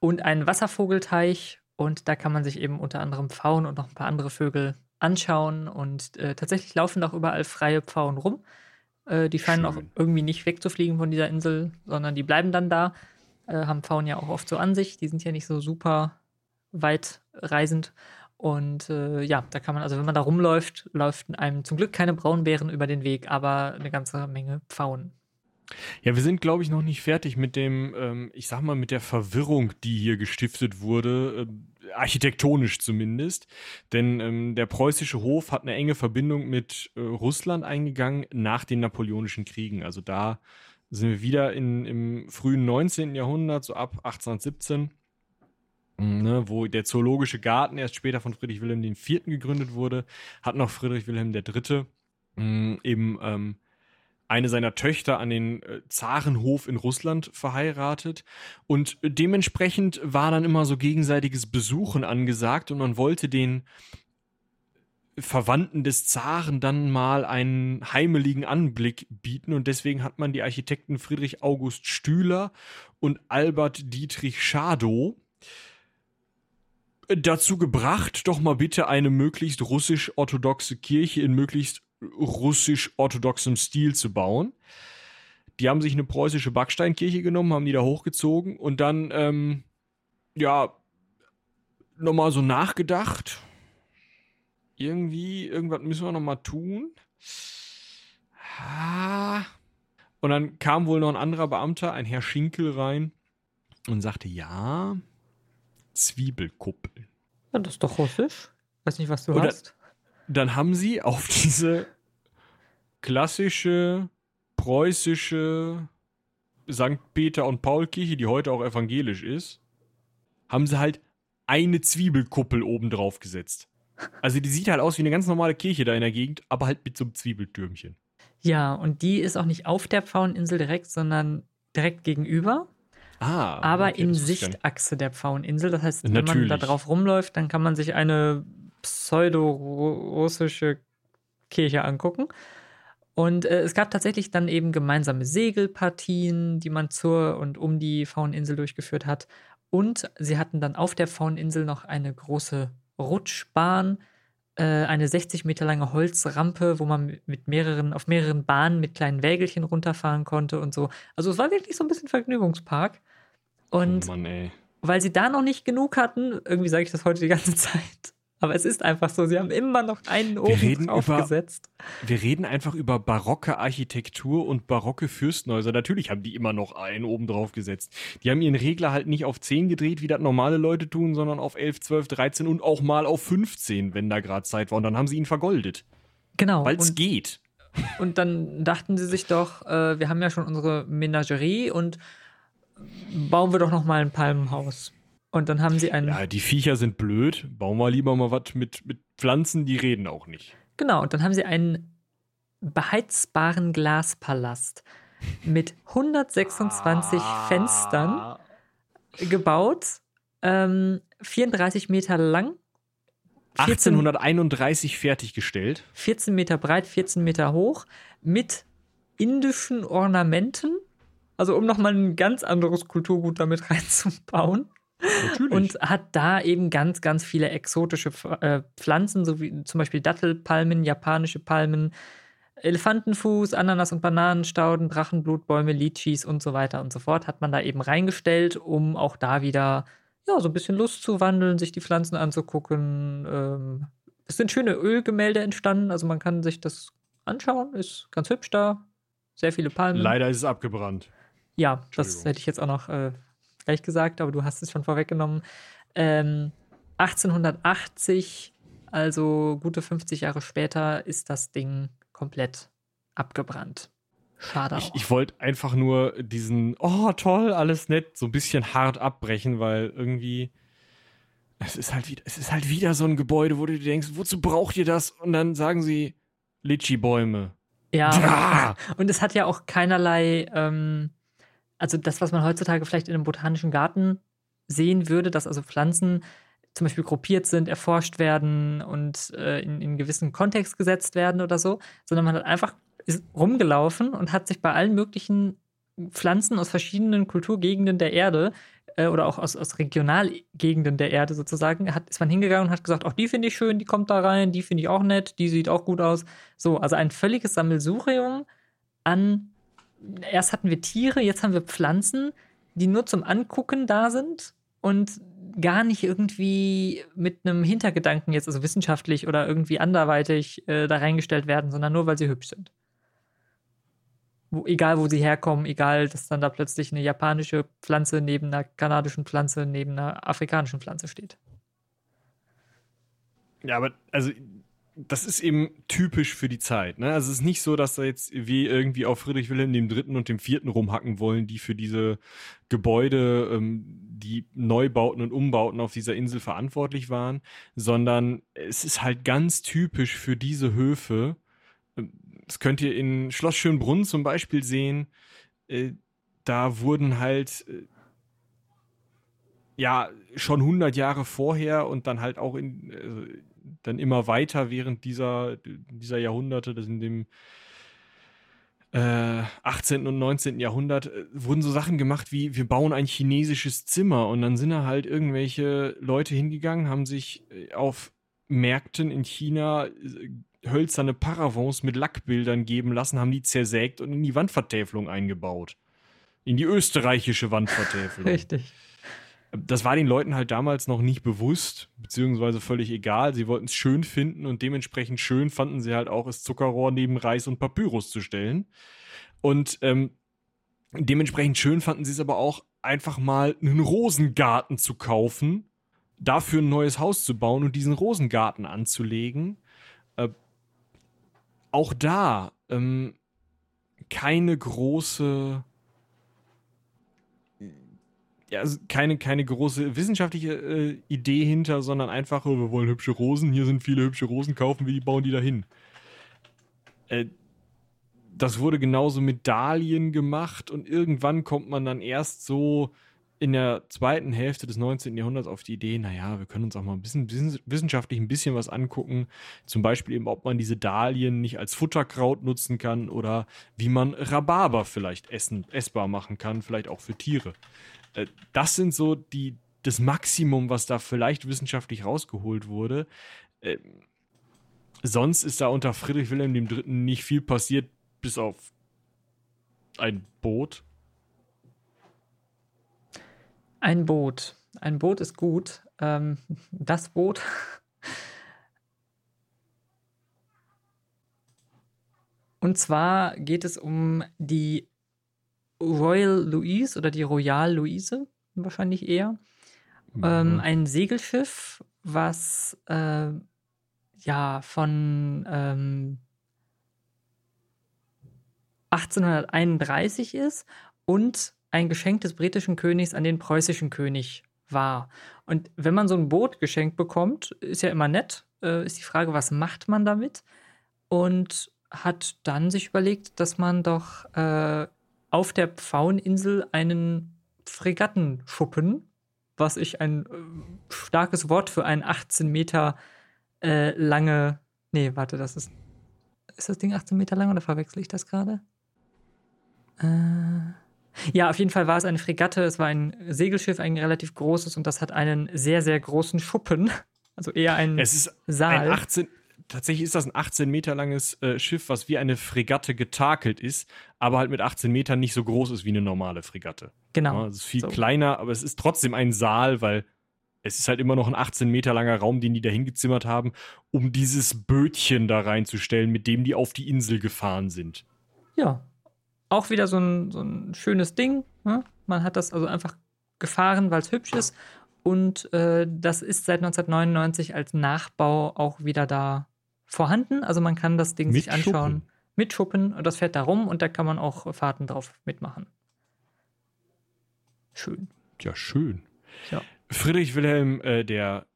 und einen Wasservogelteich. Und da kann man sich eben unter anderem Pfauen und noch ein paar andere Vögel anschauen. Und äh, tatsächlich laufen auch überall freie Pfauen rum. Äh, die scheinen auch irgendwie nicht wegzufliegen von dieser Insel, sondern die bleiben dann da. Äh, haben Pfauen ja auch oft so an sich. Die sind ja nicht so super weit reisend. Und äh, ja, da kann man, also wenn man da rumläuft, läuft einem zum Glück keine Braunbären über den Weg, aber eine ganze Menge Pfauen. Ja, wir sind, glaube ich, noch nicht fertig mit dem, ähm, ich sag mal, mit der Verwirrung, die hier gestiftet wurde, äh, architektonisch zumindest. Denn ähm, der preußische Hof hat eine enge Verbindung mit äh, Russland eingegangen nach den Napoleonischen Kriegen. Also da sind wir wieder in, im frühen 19. Jahrhundert, so ab 1817. Ne, wo der Zoologische Garten erst später von Friedrich Wilhelm IV. gegründet wurde, hat noch Friedrich Wilhelm III. Mh, eben ähm, eine seiner Töchter an den äh, Zarenhof in Russland verheiratet. Und dementsprechend war dann immer so gegenseitiges Besuchen angesagt und man wollte den Verwandten des Zaren dann mal einen heimeligen Anblick bieten und deswegen hat man die Architekten Friedrich August Stühler und Albert Dietrich Schadow dazu gebracht, doch mal bitte eine möglichst russisch-orthodoxe Kirche in möglichst russisch-orthodoxem Stil zu bauen. Die haben sich eine preußische Backsteinkirche genommen, haben die da hochgezogen und dann, ähm, ja, nochmal so nachgedacht. Irgendwie, irgendwas müssen wir nochmal tun. Und dann kam wohl noch ein anderer Beamter, ein Herr Schinkel, rein und sagte, ja, Zwiebelkuppeln. Ja, das ist doch russisch. Weiß nicht, was du Oder, hast dann haben sie auf diese klassische preußische St. Peter und Paul Kirche, die heute auch evangelisch ist, haben sie halt eine Zwiebelkuppel oben drauf gesetzt. Also die sieht halt aus wie eine ganz normale Kirche da in der Gegend, aber halt mit so einem Zwiebeltürmchen. Ja, und die ist auch nicht auf der Pfaueninsel direkt, sondern direkt gegenüber. Ah, aber okay, in Sichtachse der Pfaueninsel. Das heißt, wenn Natürlich. man da drauf rumläuft, dann kann man sich eine pseudo-russische Kirche angucken. Und äh, es gab tatsächlich dann eben gemeinsame Segelpartien, die man zur und um die Fauninsel durchgeführt hat. Und sie hatten dann auf der Fauninsel noch eine große Rutschbahn, äh, eine 60 Meter lange Holzrampe, wo man mit mehreren, auf mehreren Bahnen mit kleinen Wägelchen runterfahren konnte und so. Also es war wirklich so ein bisschen Vergnügungspark. Und oh Mann, weil sie da noch nicht genug hatten, irgendwie sage ich das heute die ganze Zeit, aber es ist einfach so, sie haben immer noch einen oben draufgesetzt. Wir reden einfach über barocke Architektur und barocke Fürstenhäuser. Natürlich haben die immer noch einen oben drauf gesetzt. Die haben ihren Regler halt nicht auf 10 gedreht, wie das normale Leute tun, sondern auf 11, 12, 13 und auch mal auf 15, wenn da gerade Zeit war. Und dann haben sie ihn vergoldet. Genau. Weil es geht. Und dann dachten sie sich doch, äh, wir haben ja schon unsere Menagerie und bauen wir doch noch mal ein Palmenhaus. Und dann haben sie einen. Ja, die Viecher sind blöd. Bauen wir lieber mal was mit, mit Pflanzen, die reden auch nicht. Genau, und dann haben sie einen beheizbaren Glaspalast mit 126 ah. Fenstern gebaut, ähm, 34 Meter lang. 14, 1831 fertiggestellt. 14 Meter breit, 14 Meter hoch, mit indischen Ornamenten. Also um nochmal ein ganz anderes Kulturgut damit reinzubauen. Natürlich. Und hat da eben ganz, ganz viele exotische äh, Pflanzen, so wie zum Beispiel Dattelpalmen, japanische Palmen, Elefantenfuß, Ananas- und Bananenstauden, Drachenblutbäume, Litchis und so weiter und so fort, hat man da eben reingestellt, um auch da wieder ja, so ein bisschen Lust zu wandeln, sich die Pflanzen anzugucken. Ähm, es sind schöne Ölgemälde entstanden, also man kann sich das anschauen, ist ganz hübsch da. Sehr viele Palmen. Leider ist es abgebrannt. Ja, das hätte ich jetzt auch noch äh, gleich gesagt, aber du hast es schon vorweggenommen. Ähm, 1880, also gute 50 Jahre später, ist das Ding komplett abgebrannt. Schade. Ich, ich wollte einfach nur diesen, oh toll, alles nett, so ein bisschen hart abbrechen, weil irgendwie es ist halt wieder, es ist halt wieder so ein Gebäude, wo du dir denkst, wozu braucht ihr das? Und dann sagen sie Litschi-Bäume. Ja. Ah! Und es hat ja auch keinerlei ähm, also das, was man heutzutage vielleicht in einem botanischen Garten sehen würde, dass also Pflanzen zum Beispiel gruppiert sind, erforscht werden und äh, in, in gewissen Kontext gesetzt werden oder so, sondern man hat einfach ist rumgelaufen und hat sich bei allen möglichen Pflanzen aus verschiedenen Kulturgegenden der Erde äh, oder auch aus, aus Regionalgegenden der Erde sozusagen, hat, ist man hingegangen und hat gesagt, auch die finde ich schön, die kommt da rein, die finde ich auch nett, die sieht auch gut aus. So, also ein völliges Sammelsurium an, erst hatten wir Tiere, jetzt haben wir Pflanzen, die nur zum Angucken da sind und gar nicht irgendwie mit einem Hintergedanken jetzt, also wissenschaftlich oder irgendwie anderweitig äh, da reingestellt werden, sondern nur, weil sie hübsch sind wo, egal wo sie herkommen, egal, dass dann da plötzlich eine japanische Pflanze neben einer kanadischen Pflanze, neben einer afrikanischen Pflanze steht. Ja, aber also das ist eben typisch für die Zeit. Ne? Also es ist nicht so, dass da jetzt wie irgendwie auf Friedrich Wilhelm dem Dritten und dem Vierten rumhacken wollen, die für diese Gebäude, ähm, die Neubauten und Umbauten auf dieser Insel verantwortlich waren, sondern es ist halt ganz typisch für diese Höfe, das könnt ihr in Schloss Schönbrunn zum Beispiel sehen. Äh, da wurden halt äh, ja schon 100 Jahre vorher und dann halt auch in, äh, dann immer weiter während dieser, dieser Jahrhunderte, das in dem äh, 18. und 19. Jahrhundert, äh, wurden so Sachen gemacht wie, wir bauen ein chinesisches Zimmer und dann sind da halt irgendwelche Leute hingegangen, haben sich äh, auf Märkten in China hölzerne Paravents mit Lackbildern geben lassen, haben die zersägt und in die Wandvertäfelung eingebaut. In die österreichische Wandvertäfelung. Richtig. Das war den Leuten halt damals noch nicht bewusst, beziehungsweise völlig egal. Sie wollten es schön finden und dementsprechend schön fanden sie halt auch, es Zuckerrohr neben Reis und Papyrus zu stellen. Und ähm, dementsprechend schön fanden sie es aber auch, einfach mal einen Rosengarten zu kaufen, dafür ein neues Haus zu bauen und diesen Rosengarten anzulegen auch da ähm, keine große ja, also keine, keine große wissenschaftliche äh, Idee hinter, sondern einfach, oh, wir wollen hübsche Rosen, hier sind viele hübsche Rosen, kaufen wir die, bauen die dahin. Äh, das wurde genauso mit Dahlien gemacht und irgendwann kommt man dann erst so in der zweiten Hälfte des 19. Jahrhunderts auf die Idee, naja, wir können uns auch mal ein bisschen wissenschaftlich ein bisschen was angucken. Zum Beispiel eben, ob man diese Dahlien nicht als Futterkraut nutzen kann oder wie man Rhabarber vielleicht essen, essbar machen kann, vielleicht auch für Tiere. Äh, das sind so die, das Maximum, was da vielleicht wissenschaftlich rausgeholt wurde. Äh, sonst ist da unter Friedrich Wilhelm III. nicht viel passiert, bis auf ein Boot ein Boot. Ein Boot ist gut. Ähm, das Boot. Und zwar geht es um die Royal Louise oder die Royal Louise, wahrscheinlich eher. Mhm. Ähm, ein Segelschiff, was äh, ja von ähm, 1831 ist und ein Geschenk des britischen Königs an den preußischen König war. Und wenn man so ein Boot geschenkt bekommt, ist ja immer nett, äh, ist die Frage, was macht man damit? Und hat dann sich überlegt, dass man doch äh, auf der Pfaueninsel einen Fregattenschuppen, was ich ein äh, starkes Wort für einen 18 Meter äh, lange, nee, warte, das ist, ist das Ding 18 Meter lang oder verwechsel ich das gerade? Äh, ja, auf jeden Fall war es eine Fregatte, es war ein Segelschiff, ein relativ großes und das hat einen sehr, sehr großen Schuppen. Also eher ein es ist Saal. Ein 18, tatsächlich ist das ein 18 Meter langes äh, Schiff, was wie eine Fregatte getakelt ist, aber halt mit 18 Metern nicht so groß ist wie eine normale Fregatte. Genau. Ja, es ist viel so. kleiner, aber es ist trotzdem ein Saal, weil es ist halt immer noch ein 18 Meter langer Raum, den die da hingezimmert haben, um dieses Bötchen da reinzustellen, mit dem die auf die Insel gefahren sind. Ja, auch wieder so ein, so ein schönes Ding. Ne? Man hat das also einfach gefahren, weil es hübsch ist. Und äh, das ist seit 1999 als Nachbau auch wieder da vorhanden. Also man kann das Ding mit sich anschauen. Schuppen. Mit Schuppen. Und das fährt da rum und da kann man auch Fahrten drauf mitmachen. Schön. Ja, schön. Ja. Friedrich Wilhelm, äh, der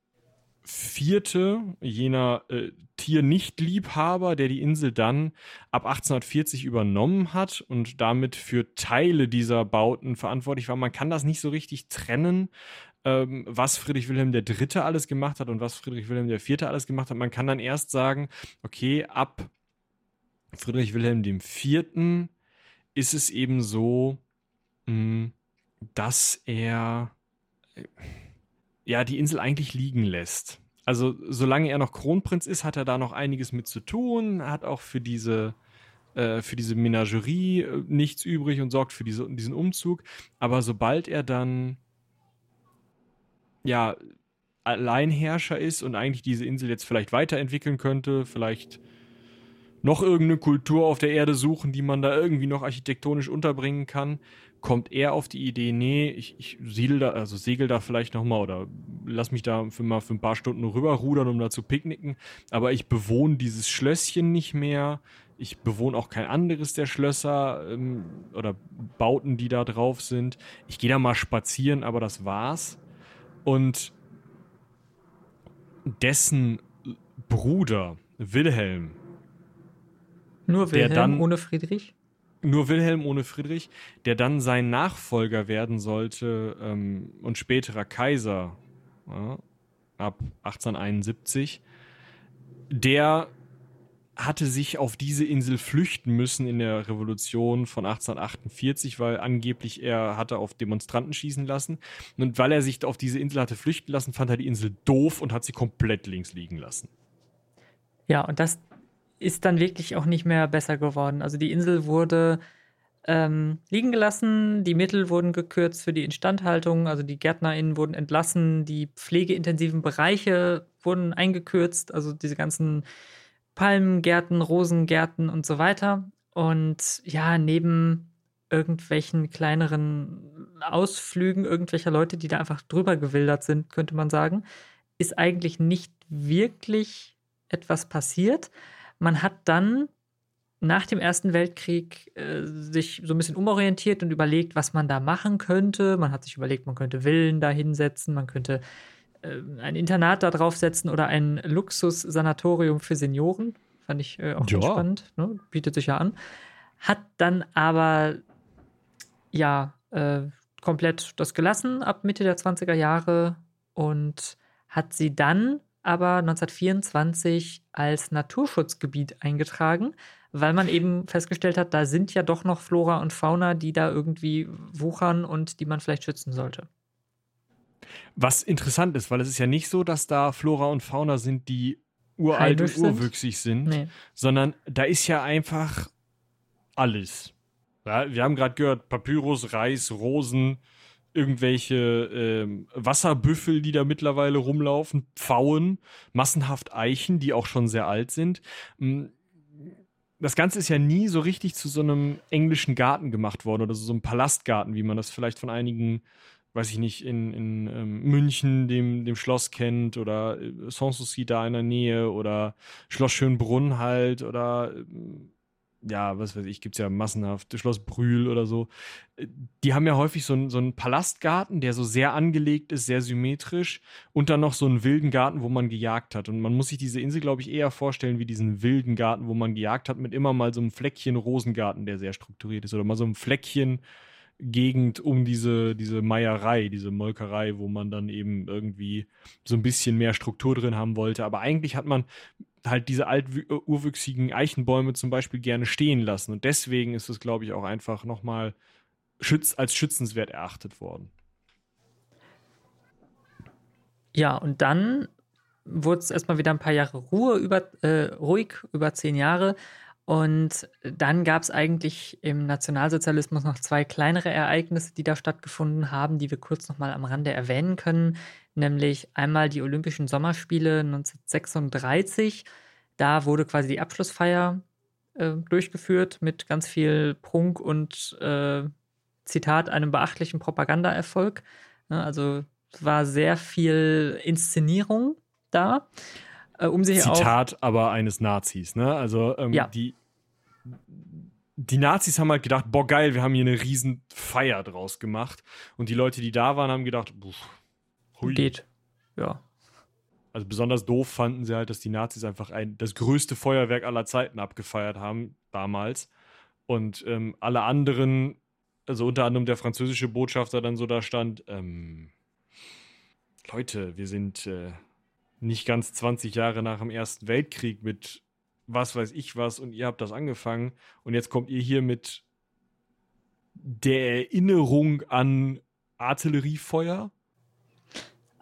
vierte, jener äh, Tiernichtliebhaber, der die Insel dann ab 1840 übernommen hat und damit für Teile dieser Bauten verantwortlich war. Man kann das nicht so richtig trennen, ähm, was Friedrich Wilhelm III. alles gemacht hat und was Friedrich Wilhelm IV. alles gemacht hat. Man kann dann erst sagen, okay, ab Friedrich Wilhelm IV. ist es eben so, mh, hm, dass er äh, ja die Insel eigentlich liegen lässt. Also solange er noch Kronprinz ist, hat er da noch einiges mit zu tun, hat auch für diese äh, für diese Menagerie äh, nichts übrig und sorgt für diese, diesen Umzug. Aber sobald er dann ja Alleinherrscher ist und eigentlich diese Insel jetzt vielleicht weiterentwickeln könnte, vielleicht noch irgendeine Kultur auf der Erde suchen, die man da irgendwie noch architektonisch unterbringen kann, kommt er auf die Idee, nee, ich, ich siedel da, also segel da vielleicht nochmal oder lass mich da für mal für ein paar Stunden rüberrudern, um da zu picknicken. Aber ich bewohne dieses Schlösschen nicht mehr. Ich bewohne auch kein anderes der Schlösser ähm, oder Bauten, die da drauf sind. Ich gehe da mal spazieren, aber das war's. Und dessen Bruder Wilhelm. Nur Wilhelm dann, ohne Friedrich? Nur Wilhelm ohne Friedrich, der dann sein Nachfolger werden sollte ähm, und späterer Kaiser ja, ab 1871, der hatte sich auf diese Insel flüchten müssen in der Revolution von 1848, weil angeblich er hatte auf Demonstranten schießen lassen. Und weil er sich auf diese Insel hatte flüchten lassen, fand er die Insel doof und hat sie komplett links liegen lassen. Ja, und das ist dann wirklich auch nicht mehr besser geworden. Also die Insel wurde ähm, liegen gelassen, die Mittel wurden gekürzt für die Instandhaltung, also die GärtnerInnen wurden entlassen, die pflegeintensiven Bereiche wurden eingekürzt, also diese ganzen Palmengärten, Rosengärten und so weiter. Und ja, neben irgendwelchen kleineren Ausflügen irgendwelcher Leute, die da einfach drüber gewildert sind, könnte man sagen, ist eigentlich nicht wirklich etwas passiert. Man hat dann nach dem Ersten Weltkrieg äh, sich so ein bisschen umorientiert und überlegt, was man da machen könnte. Man hat sich überlegt, man könnte Villen da hinsetzen, man könnte ein Internat da draufsetzen oder ein Luxussanatorium für Senioren. Fand ich äh, auch ja. spannend, ne? bietet sich ja an. Hat dann aber ja äh, komplett das gelassen ab Mitte der 20er Jahre und hat sie dann aber 1924 als Naturschutzgebiet eingetragen, weil man eben festgestellt hat, da sind ja doch noch Flora und Fauna, die da irgendwie wuchern und die man vielleicht schützen sollte. Was interessant ist, weil es ist ja nicht so, dass da Flora und Fauna sind, die uralt und urwüchsig sind, nee. sondern da ist ja einfach alles. Ja, wir haben gerade gehört, Papyrus, Reis, Rosen, irgendwelche ähm, Wasserbüffel, die da mittlerweile rumlaufen, Pfauen, massenhaft Eichen, die auch schon sehr alt sind. Hm, das Ganze ist ja nie so richtig zu so einem englischen Garten gemacht worden oder so einem Palastgarten, wie man das vielleicht von einigen, weiß ich nicht, in, in ähm, München, dem, dem Schloss kennt oder äh, Sanssouci da in der Nähe oder Schloss Schönbrunn halt oder ähm, ja, was weiß ich, gibt es ja massenhaft, Schloss Brühl oder so. Die haben ja häufig so, so einen Palastgarten, der so sehr angelegt ist, sehr symmetrisch und dann noch so einen wilden Garten, wo man gejagt hat. Und man muss sich diese Insel, glaube ich, eher vorstellen wie diesen wilden Garten, wo man gejagt hat, mit immer mal so einem Fleckchen Rosengarten, der sehr strukturiert ist oder mal so einem Fleckchen Gegend um diese, diese Meierei, diese Molkerei, wo man dann eben irgendwie so ein bisschen mehr Struktur drin haben wollte. Aber eigentlich hat man halt diese alt äh, urwüchsigen Eichenbäume zum Beispiel gerne stehen lassen. Und deswegen ist es, glaube ich, auch einfach nochmal schütz als schützenswert erachtet worden. Ja, und dann wurde es erstmal wieder ein paar Jahre Ruhe über, äh, ruhig, über zehn Jahre. Und dann gab es eigentlich im Nationalsozialismus noch zwei kleinere Ereignisse, die da stattgefunden haben, die wir kurz nochmal am Rande erwähnen können. Nämlich einmal die Olympischen Sommerspiele 1936. Da wurde quasi die Abschlussfeier äh, durchgeführt mit ganz viel Prunk und äh, Zitat einem beachtlichen Propagandaerfolg. Ne, also war sehr viel Inszenierung da äh, um sich Zitat auch, aber eines Nazis, ne? Also ähm, ja. die, die Nazis haben halt gedacht, boah geil, wir haben hier eine riesen Feier draus gemacht. Und die Leute, die da waren, haben gedacht, hui. Geht, ja. Also besonders doof fanden sie halt, dass die Nazis einfach ein, das größte Feuerwerk aller Zeiten abgefeiert haben, damals. Und ähm, alle anderen, also unter anderem der französische Botschafter dann so da stand, ähm, Leute, wir sind äh, nicht ganz 20 Jahre nach dem Ersten Weltkrieg mit was weiß ich was und ihr habt das angefangen und jetzt kommt ihr hier mit der Erinnerung an Artilleriefeuer.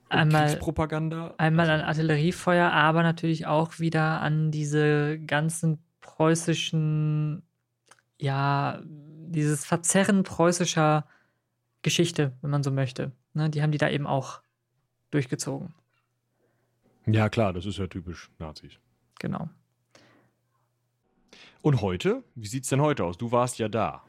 Einmal, Propaganda. Einmal an Artilleriefeuer, aber natürlich auch wieder an diese ganzen preußischen, ja, dieses Verzerren preußischer Geschichte, wenn man so möchte. Ne, die haben die da eben auch durchgezogen. Ja, klar, das ist ja typisch Nazis. Genau. Und heute? Wie sieht es denn heute aus? Du warst ja da.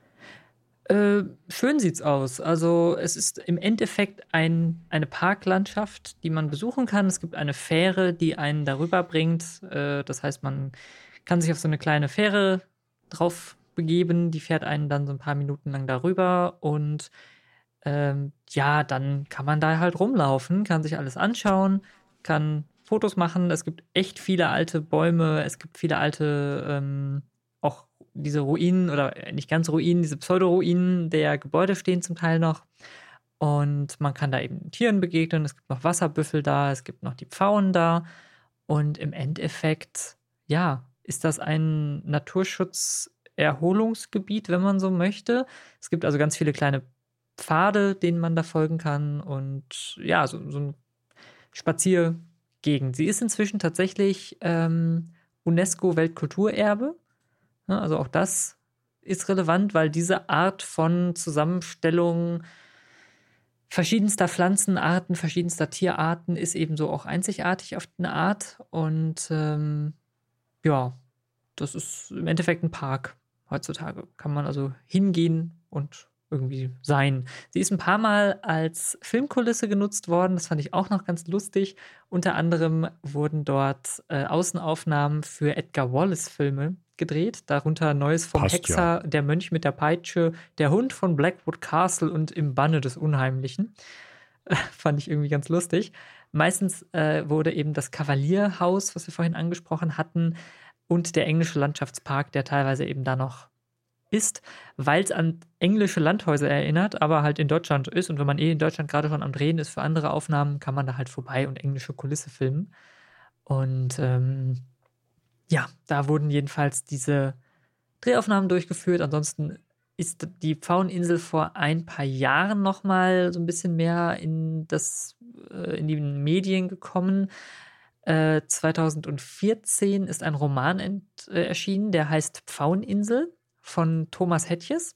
Äh, schön sieht's aus. Also es ist im Endeffekt ein, eine Parklandschaft, die man besuchen kann. Es gibt eine Fähre, die einen darüber bringt. Äh, das heißt, man kann sich auf so eine kleine Fähre drauf begeben. Die fährt einen dann so ein paar Minuten lang darüber und ähm, ja, dann kann man da halt rumlaufen, kann sich alles anschauen, kann Fotos machen. Es gibt echt viele alte Bäume, es gibt viele alte ähm, auch diese Ruinen oder nicht ganz Ruinen, diese Pseudo-Ruinen der Gebäude stehen zum Teil noch. Und man kann da eben Tieren begegnen. Es gibt noch Wasserbüffel da, es gibt noch die Pfauen da. Und im Endeffekt, ja, ist das ein Naturschutz-Erholungsgebiet, wenn man so möchte. Es gibt also ganz viele kleine Pfade, denen man da folgen kann. Und ja, so, so ein Spaziergegend. Sie ist inzwischen tatsächlich ähm, UNESCO-Weltkulturerbe. Ne, also auch das ist relevant, weil diese Art von Zusammenstellung verschiedenster Pflanzenarten, verschiedenster Tierarten ist ebenso auch einzigartig auf eine Art. Und ähm, ja, das ist im Endeffekt ein Park heutzutage. Kann man also hingehen und irgendwie sein. Sie ist ein paar Mal als Filmkulisse genutzt worden, das fand ich auch noch ganz lustig. Unter anderem wurden dort äh, Außenaufnahmen für Edgar Wallace-Filme gedreht, darunter Neues vom Passt, Hexer, ja. Der Mönch mit der Peitsche, Der Hund von Blackwood Castle und Im Banne des Unheimlichen. fand ich irgendwie ganz lustig. Meistens äh, wurde eben das Kavalierhaus, was wir vorhin angesprochen hatten, und der englische Landschaftspark, der teilweise eben da noch ist, weil es an englische Landhäuser erinnert, aber halt in Deutschland ist. Und wenn man eh in Deutschland gerade schon am Drehen ist für andere Aufnahmen, kann man da halt vorbei und englische Kulisse filmen. Und ähm, ja, da wurden jedenfalls diese Drehaufnahmen durchgeführt. Ansonsten ist die Pfaueninsel vor ein paar Jahren noch mal so ein bisschen mehr in das äh, in die Medien gekommen. Äh, 2014 ist ein Roman äh, erschienen, der heißt Pfaueninsel von Thomas Hettjes.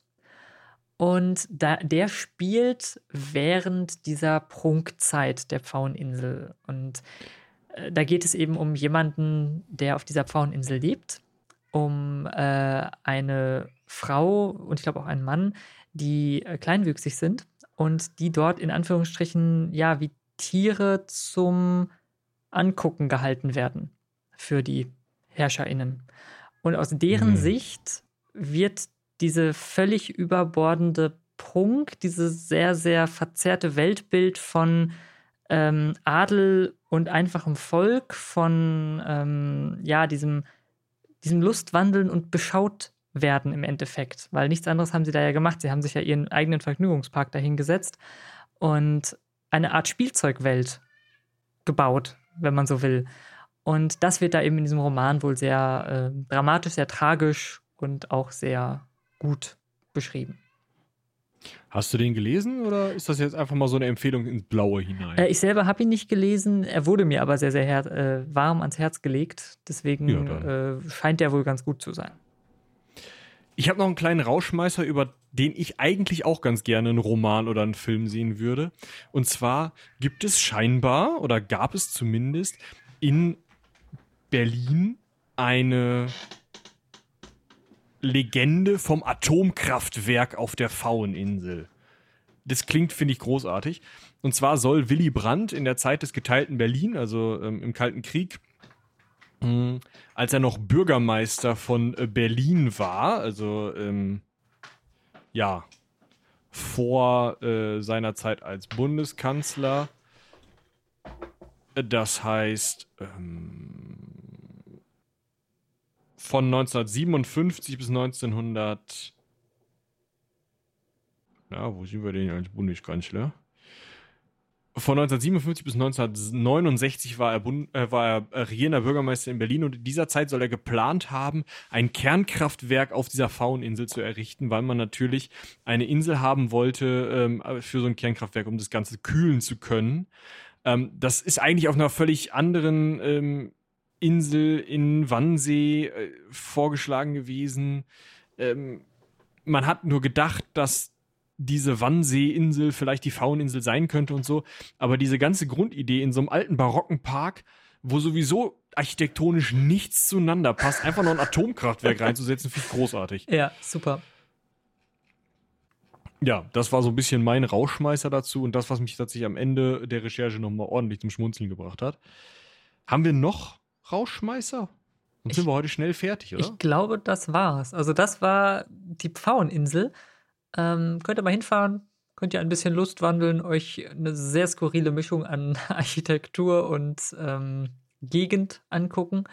Und da, der spielt während dieser Prunkzeit der Pfaueninsel. Und äh, da geht es eben um jemanden, der auf dieser Pfaueninsel lebt, um äh, eine Frau und ich glaube auch einen Mann, die äh, kleinwüchsig sind und die dort in Anführungsstrichen ja wie Tiere zum Angucken gehalten werden für die HerrscherInnen. Und aus deren mhm. Sicht wird diese völlig überbordende Prunk, dieses sehr, sehr verzerrte Weltbild von ähm, Adel und einfachem Volk, von ähm, ja, diesem, diesem Lustwandeln und beschaut werden im Endeffekt. Weil nichts anderes haben sie da ja gemacht. Sie haben sich ja ihren eigenen Vergnügungspark dahingesetzt und eine Art Spielzeugwelt gebaut, wenn man so will. Und das wird da eben in diesem Roman wohl sehr äh, dramatisch, sehr tragisch und auch sehr gut beschrieben. Hast du den gelesen oder ist das jetzt einfach mal so eine Empfehlung ins Blaue hinein? Äh, ich selber habe ihn nicht gelesen. Er wurde mir aber sehr, sehr äh, warm ans Herz gelegt. Deswegen ja, äh, scheint er wohl ganz gut zu sein. Ich habe noch einen kleinen Rauschmeißer, über den ich eigentlich auch ganz gerne einen Roman oder einen Film sehen würde. Und zwar gibt es scheinbar oder gab es zumindest in Berlin eine Legende vom Atomkraftwerk auf der Pfaueninsel. Das klingt, finde ich, großartig. Und zwar soll Willy Brandt in der Zeit des geteilten Berlin, also ähm, im Kalten Krieg, hm, als er noch Bürgermeister von äh, Berlin war, also ähm, ja, vor äh, seiner Zeit als Bundeskanzler, Das heißt, ähm, von 1957 bis 1900. Ja, wo sind wir denn als Bundeskanzler? Von 1957 bis 1969 war er, Bund, äh, war er regierender Bürgermeister in Berlin und in dieser Zeit soll er geplant haben, ein Kernkraftwerk auf dieser Fauninsel zu errichten, weil man natürlich eine Insel haben wollte ähm, für so ein Kernkraftwerk, um das Ganze kühlen zu können. Ähm, das ist eigentlich auf einer völlig anderen ähm, Insel in Wannsee äh, vorgeschlagen gewesen. Ähm, man hat nur gedacht, dass diese Wannsee-Insel vielleicht die Fauninsel sein könnte und so. Aber diese ganze Grundidee in so einem alten barocken Park, wo sowieso architektonisch nichts zueinander passt, einfach noch ein Atomkraftwerk reinzusetzen, finde ich großartig. Ja, super. Ja, das war so ein bisschen mein Rauschmeißer dazu und das, was mich tatsächlich am Ende der Recherche nochmal ordentlich zum Schmunzeln gebracht hat. Haben wir noch Rauschmeißer? Dann sind wir heute schnell fertig, oder? Ich glaube, das war's. Also, das war die Pfaueninsel. Ähm, könnt ihr mal hinfahren, könnt ihr ein bisschen Lust wandeln, euch eine sehr skurrile Mischung an Architektur und ähm, Gegend angucken.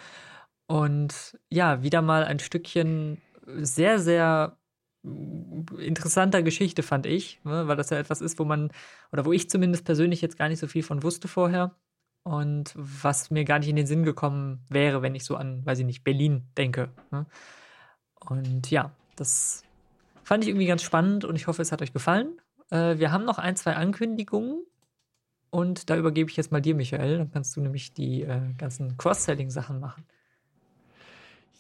Und ja, wieder mal ein Stückchen sehr, sehr interessanter Geschichte, fand ich, ne? weil das ja etwas ist, wo man, oder wo ich zumindest persönlich jetzt gar nicht so viel von wusste vorher. Und was mir gar nicht in den Sinn gekommen wäre, wenn ich so an, weiß ich nicht, Berlin denke. Ne? Und ja, das Fand ich irgendwie ganz spannend und ich hoffe, es hat euch gefallen. Äh, wir haben noch ein, zwei Ankündigungen und da übergebe ich jetzt mal dir, Michael. Dann kannst du nämlich die äh, ganzen Cross-Selling-Sachen machen.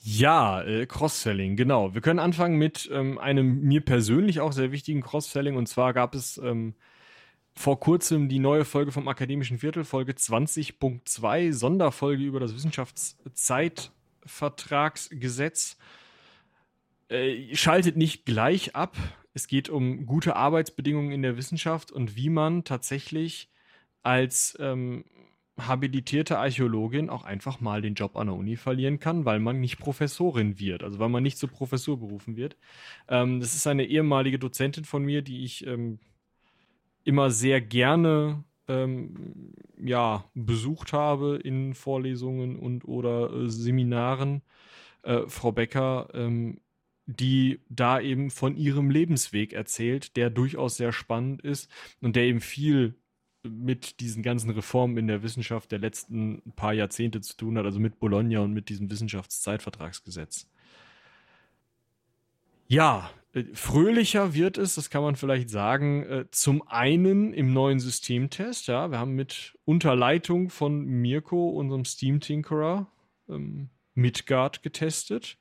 Ja, äh, Cross-Selling, genau. Wir können anfangen mit ähm, einem mir persönlich auch sehr wichtigen Cross-Selling und zwar gab es ähm, vor kurzem die neue Folge vom Akademischen Viertel, Folge 20.2, Sonderfolge über das Wissenschaftszeitvertragsgesetz. Äh, schaltet nicht gleich ab. Es geht um gute Arbeitsbedingungen in der Wissenschaft und wie man tatsächlich als ähm, habilitierte Archäologin auch einfach mal den Job an der Uni verlieren kann, weil man nicht Professorin wird, also weil man nicht zur Professur berufen wird. Ähm, das ist eine ehemalige Dozentin von mir, die ich ähm, immer sehr gerne ähm, ja, besucht habe in Vorlesungen und oder äh, Seminaren. Äh, Frau Becker ähm, die da eben von ihrem Lebensweg erzählt, der durchaus sehr spannend ist und der eben viel mit diesen ganzen Reformen in der Wissenschaft der letzten paar Jahrzehnte zu tun hat, also mit Bologna und mit diesem Wissenschaftszeitvertragsgesetz. Ja, fröhlicher wird es, das kann man vielleicht sagen, äh, zum einen im neuen Systemtest. Ja, wir haben mit Unterleitung von Mirko, unserem Steam Tinkerer, ähm, Midgard getestet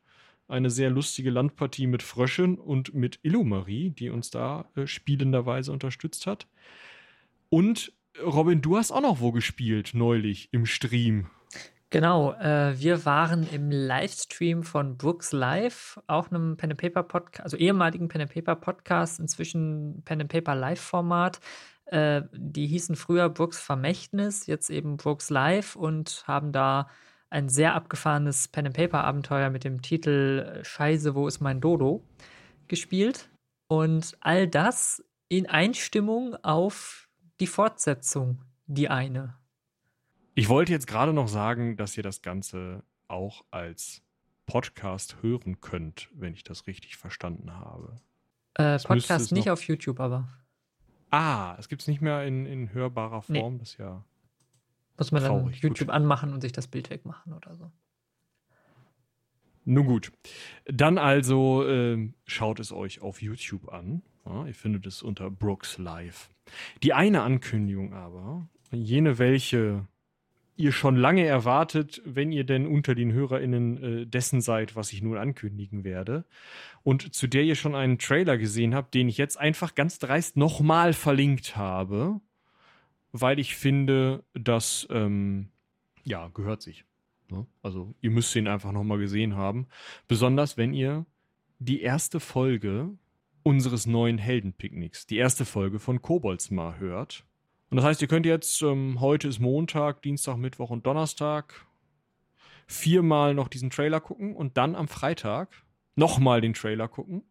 eine sehr lustige Landpartie mit Fröschen und mit Illumarie, die uns da äh, spielenderweise unterstützt hat. Und Robin, du hast auch noch wo gespielt neulich im Stream. Genau, äh, wir waren im Livestream von Brooks Live, auch einem Pen and Paper Podcast, also ehemaligen Pen and Paper Podcast, inzwischen Pen and Paper Live Format. Äh, die hießen früher Brooks Vermächtnis, jetzt eben Brooks Live und haben da ein sehr abgefahrenes Pen-and-Paper-Abenteuer mit dem Titel Scheiße, wo ist mein Dodo gespielt. Und all das in Einstimmung auf die Fortsetzung, die eine. Ich wollte jetzt gerade noch sagen, dass ihr das Ganze auch als Podcast hören könnt, wenn ich das richtig verstanden habe. Äh, Podcast nicht auf YouTube, aber. Ah, es gibt es nicht mehr in, in hörbarer Form, nee. das ja. Muss man dann YouTube gut. anmachen und sich das Bild wegmachen oder so. Nun gut. Dann also äh, schaut es euch auf YouTube an. Ja, ihr findet es unter Brooks Live. Die eine Ankündigung aber, jene welche ihr schon lange erwartet, wenn ihr denn unter den HörerInnen äh, dessen seid, was ich nun ankündigen werde. Und zu der ihr schon einen Trailer gesehen habt, den ich jetzt einfach ganz dreist nochmal verlinkt habe weil ich finde, das ähm, ja, gehört sich. Ne? Also ihr müsst ihn einfach nochmal gesehen haben. Besonders wenn ihr die erste Folge unseres neuen Heldenpicknicks, die erste Folge von Koboldsmar hört. Und das heißt, ihr könnt jetzt, ähm, heute ist Montag, Dienstag, Mittwoch und Donnerstag, viermal noch diesen Trailer gucken und dann am Freitag nochmal den Trailer gucken.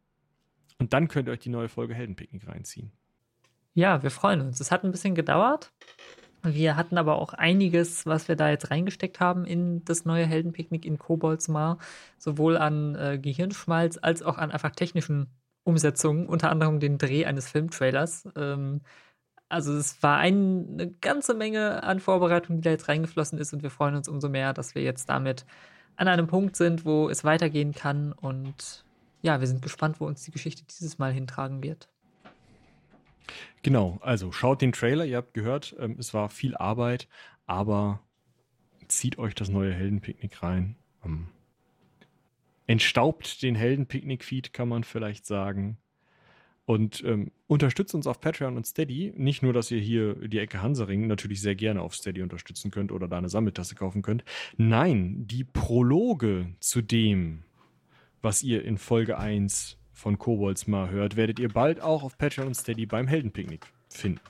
Und dann könnt ihr euch die neue Folge Heldenpicknick reinziehen. Ja, wir freuen uns. Es hat ein bisschen gedauert, Wir hatten aber auch einiges, was wir da jetzt reingesteckt haben in das neue Heldenpicknick in Koboldsmar, sowohl an äh, Gehirnschmalz als auch an einfach technischen Umsetzungen, unter anderem den Dreh eines Filmtrailers. Ähm, also es war ein, eine ganze Menge an Vorbereitung, die da jetzt reingeflossen ist und wir freuen uns umso mehr, dass wir jetzt damit an einem Punkt sind, wo es weitergehen kann und ja, wir sind gespannt, wo uns die Geschichte dieses Mal hintragen wird. Genau, also schaut den Trailer, ihr habt gehört, ähm, es war viel Arbeit, aber zieht euch das neue Heldenpicknick rein. Ähm, entstaubt den Heldenpicknick-Feed, kann man vielleicht sagen. Und ähm, unterstützt uns auf Patreon und Steady. Nicht nur, dass ihr hier die Ecke Hansering natürlich sehr gerne auf Steady unterstützen könnt oder da eine Sammeltasse kaufen könnt. Nein, die Prologe zu dem, was ihr in Folge 1 von Kobolds mal hört, werdet ihr bald auch auf Patreon und Steady beim Heldenpicknick finden.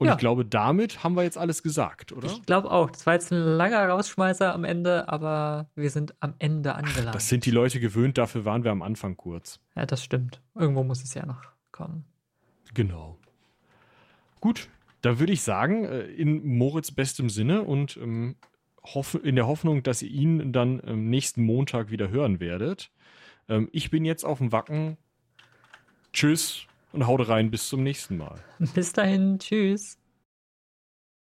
Und ja. ich glaube, damit haben wir jetzt alles gesagt, oder? Ich glaube auch. Das war jetzt ein langer Rausschmeißer am Ende, aber wir sind am Ende angelangt. Ach, das sind die Leute gewöhnt, dafür waren wir am Anfang kurz. Ja, das stimmt. Irgendwo muss es ja noch kommen. Genau. Gut, da würde ich sagen, äh, in Moritz bestem Sinne und ähm, in der Hoffnung, dass ihr ihn dann ähm, nächsten Montag wieder hören werdet. Ähm, ich bin jetzt auf dem Wacken. Tschüss und haut rein bis zum nächsten Mal. Bis dahin, tschüss.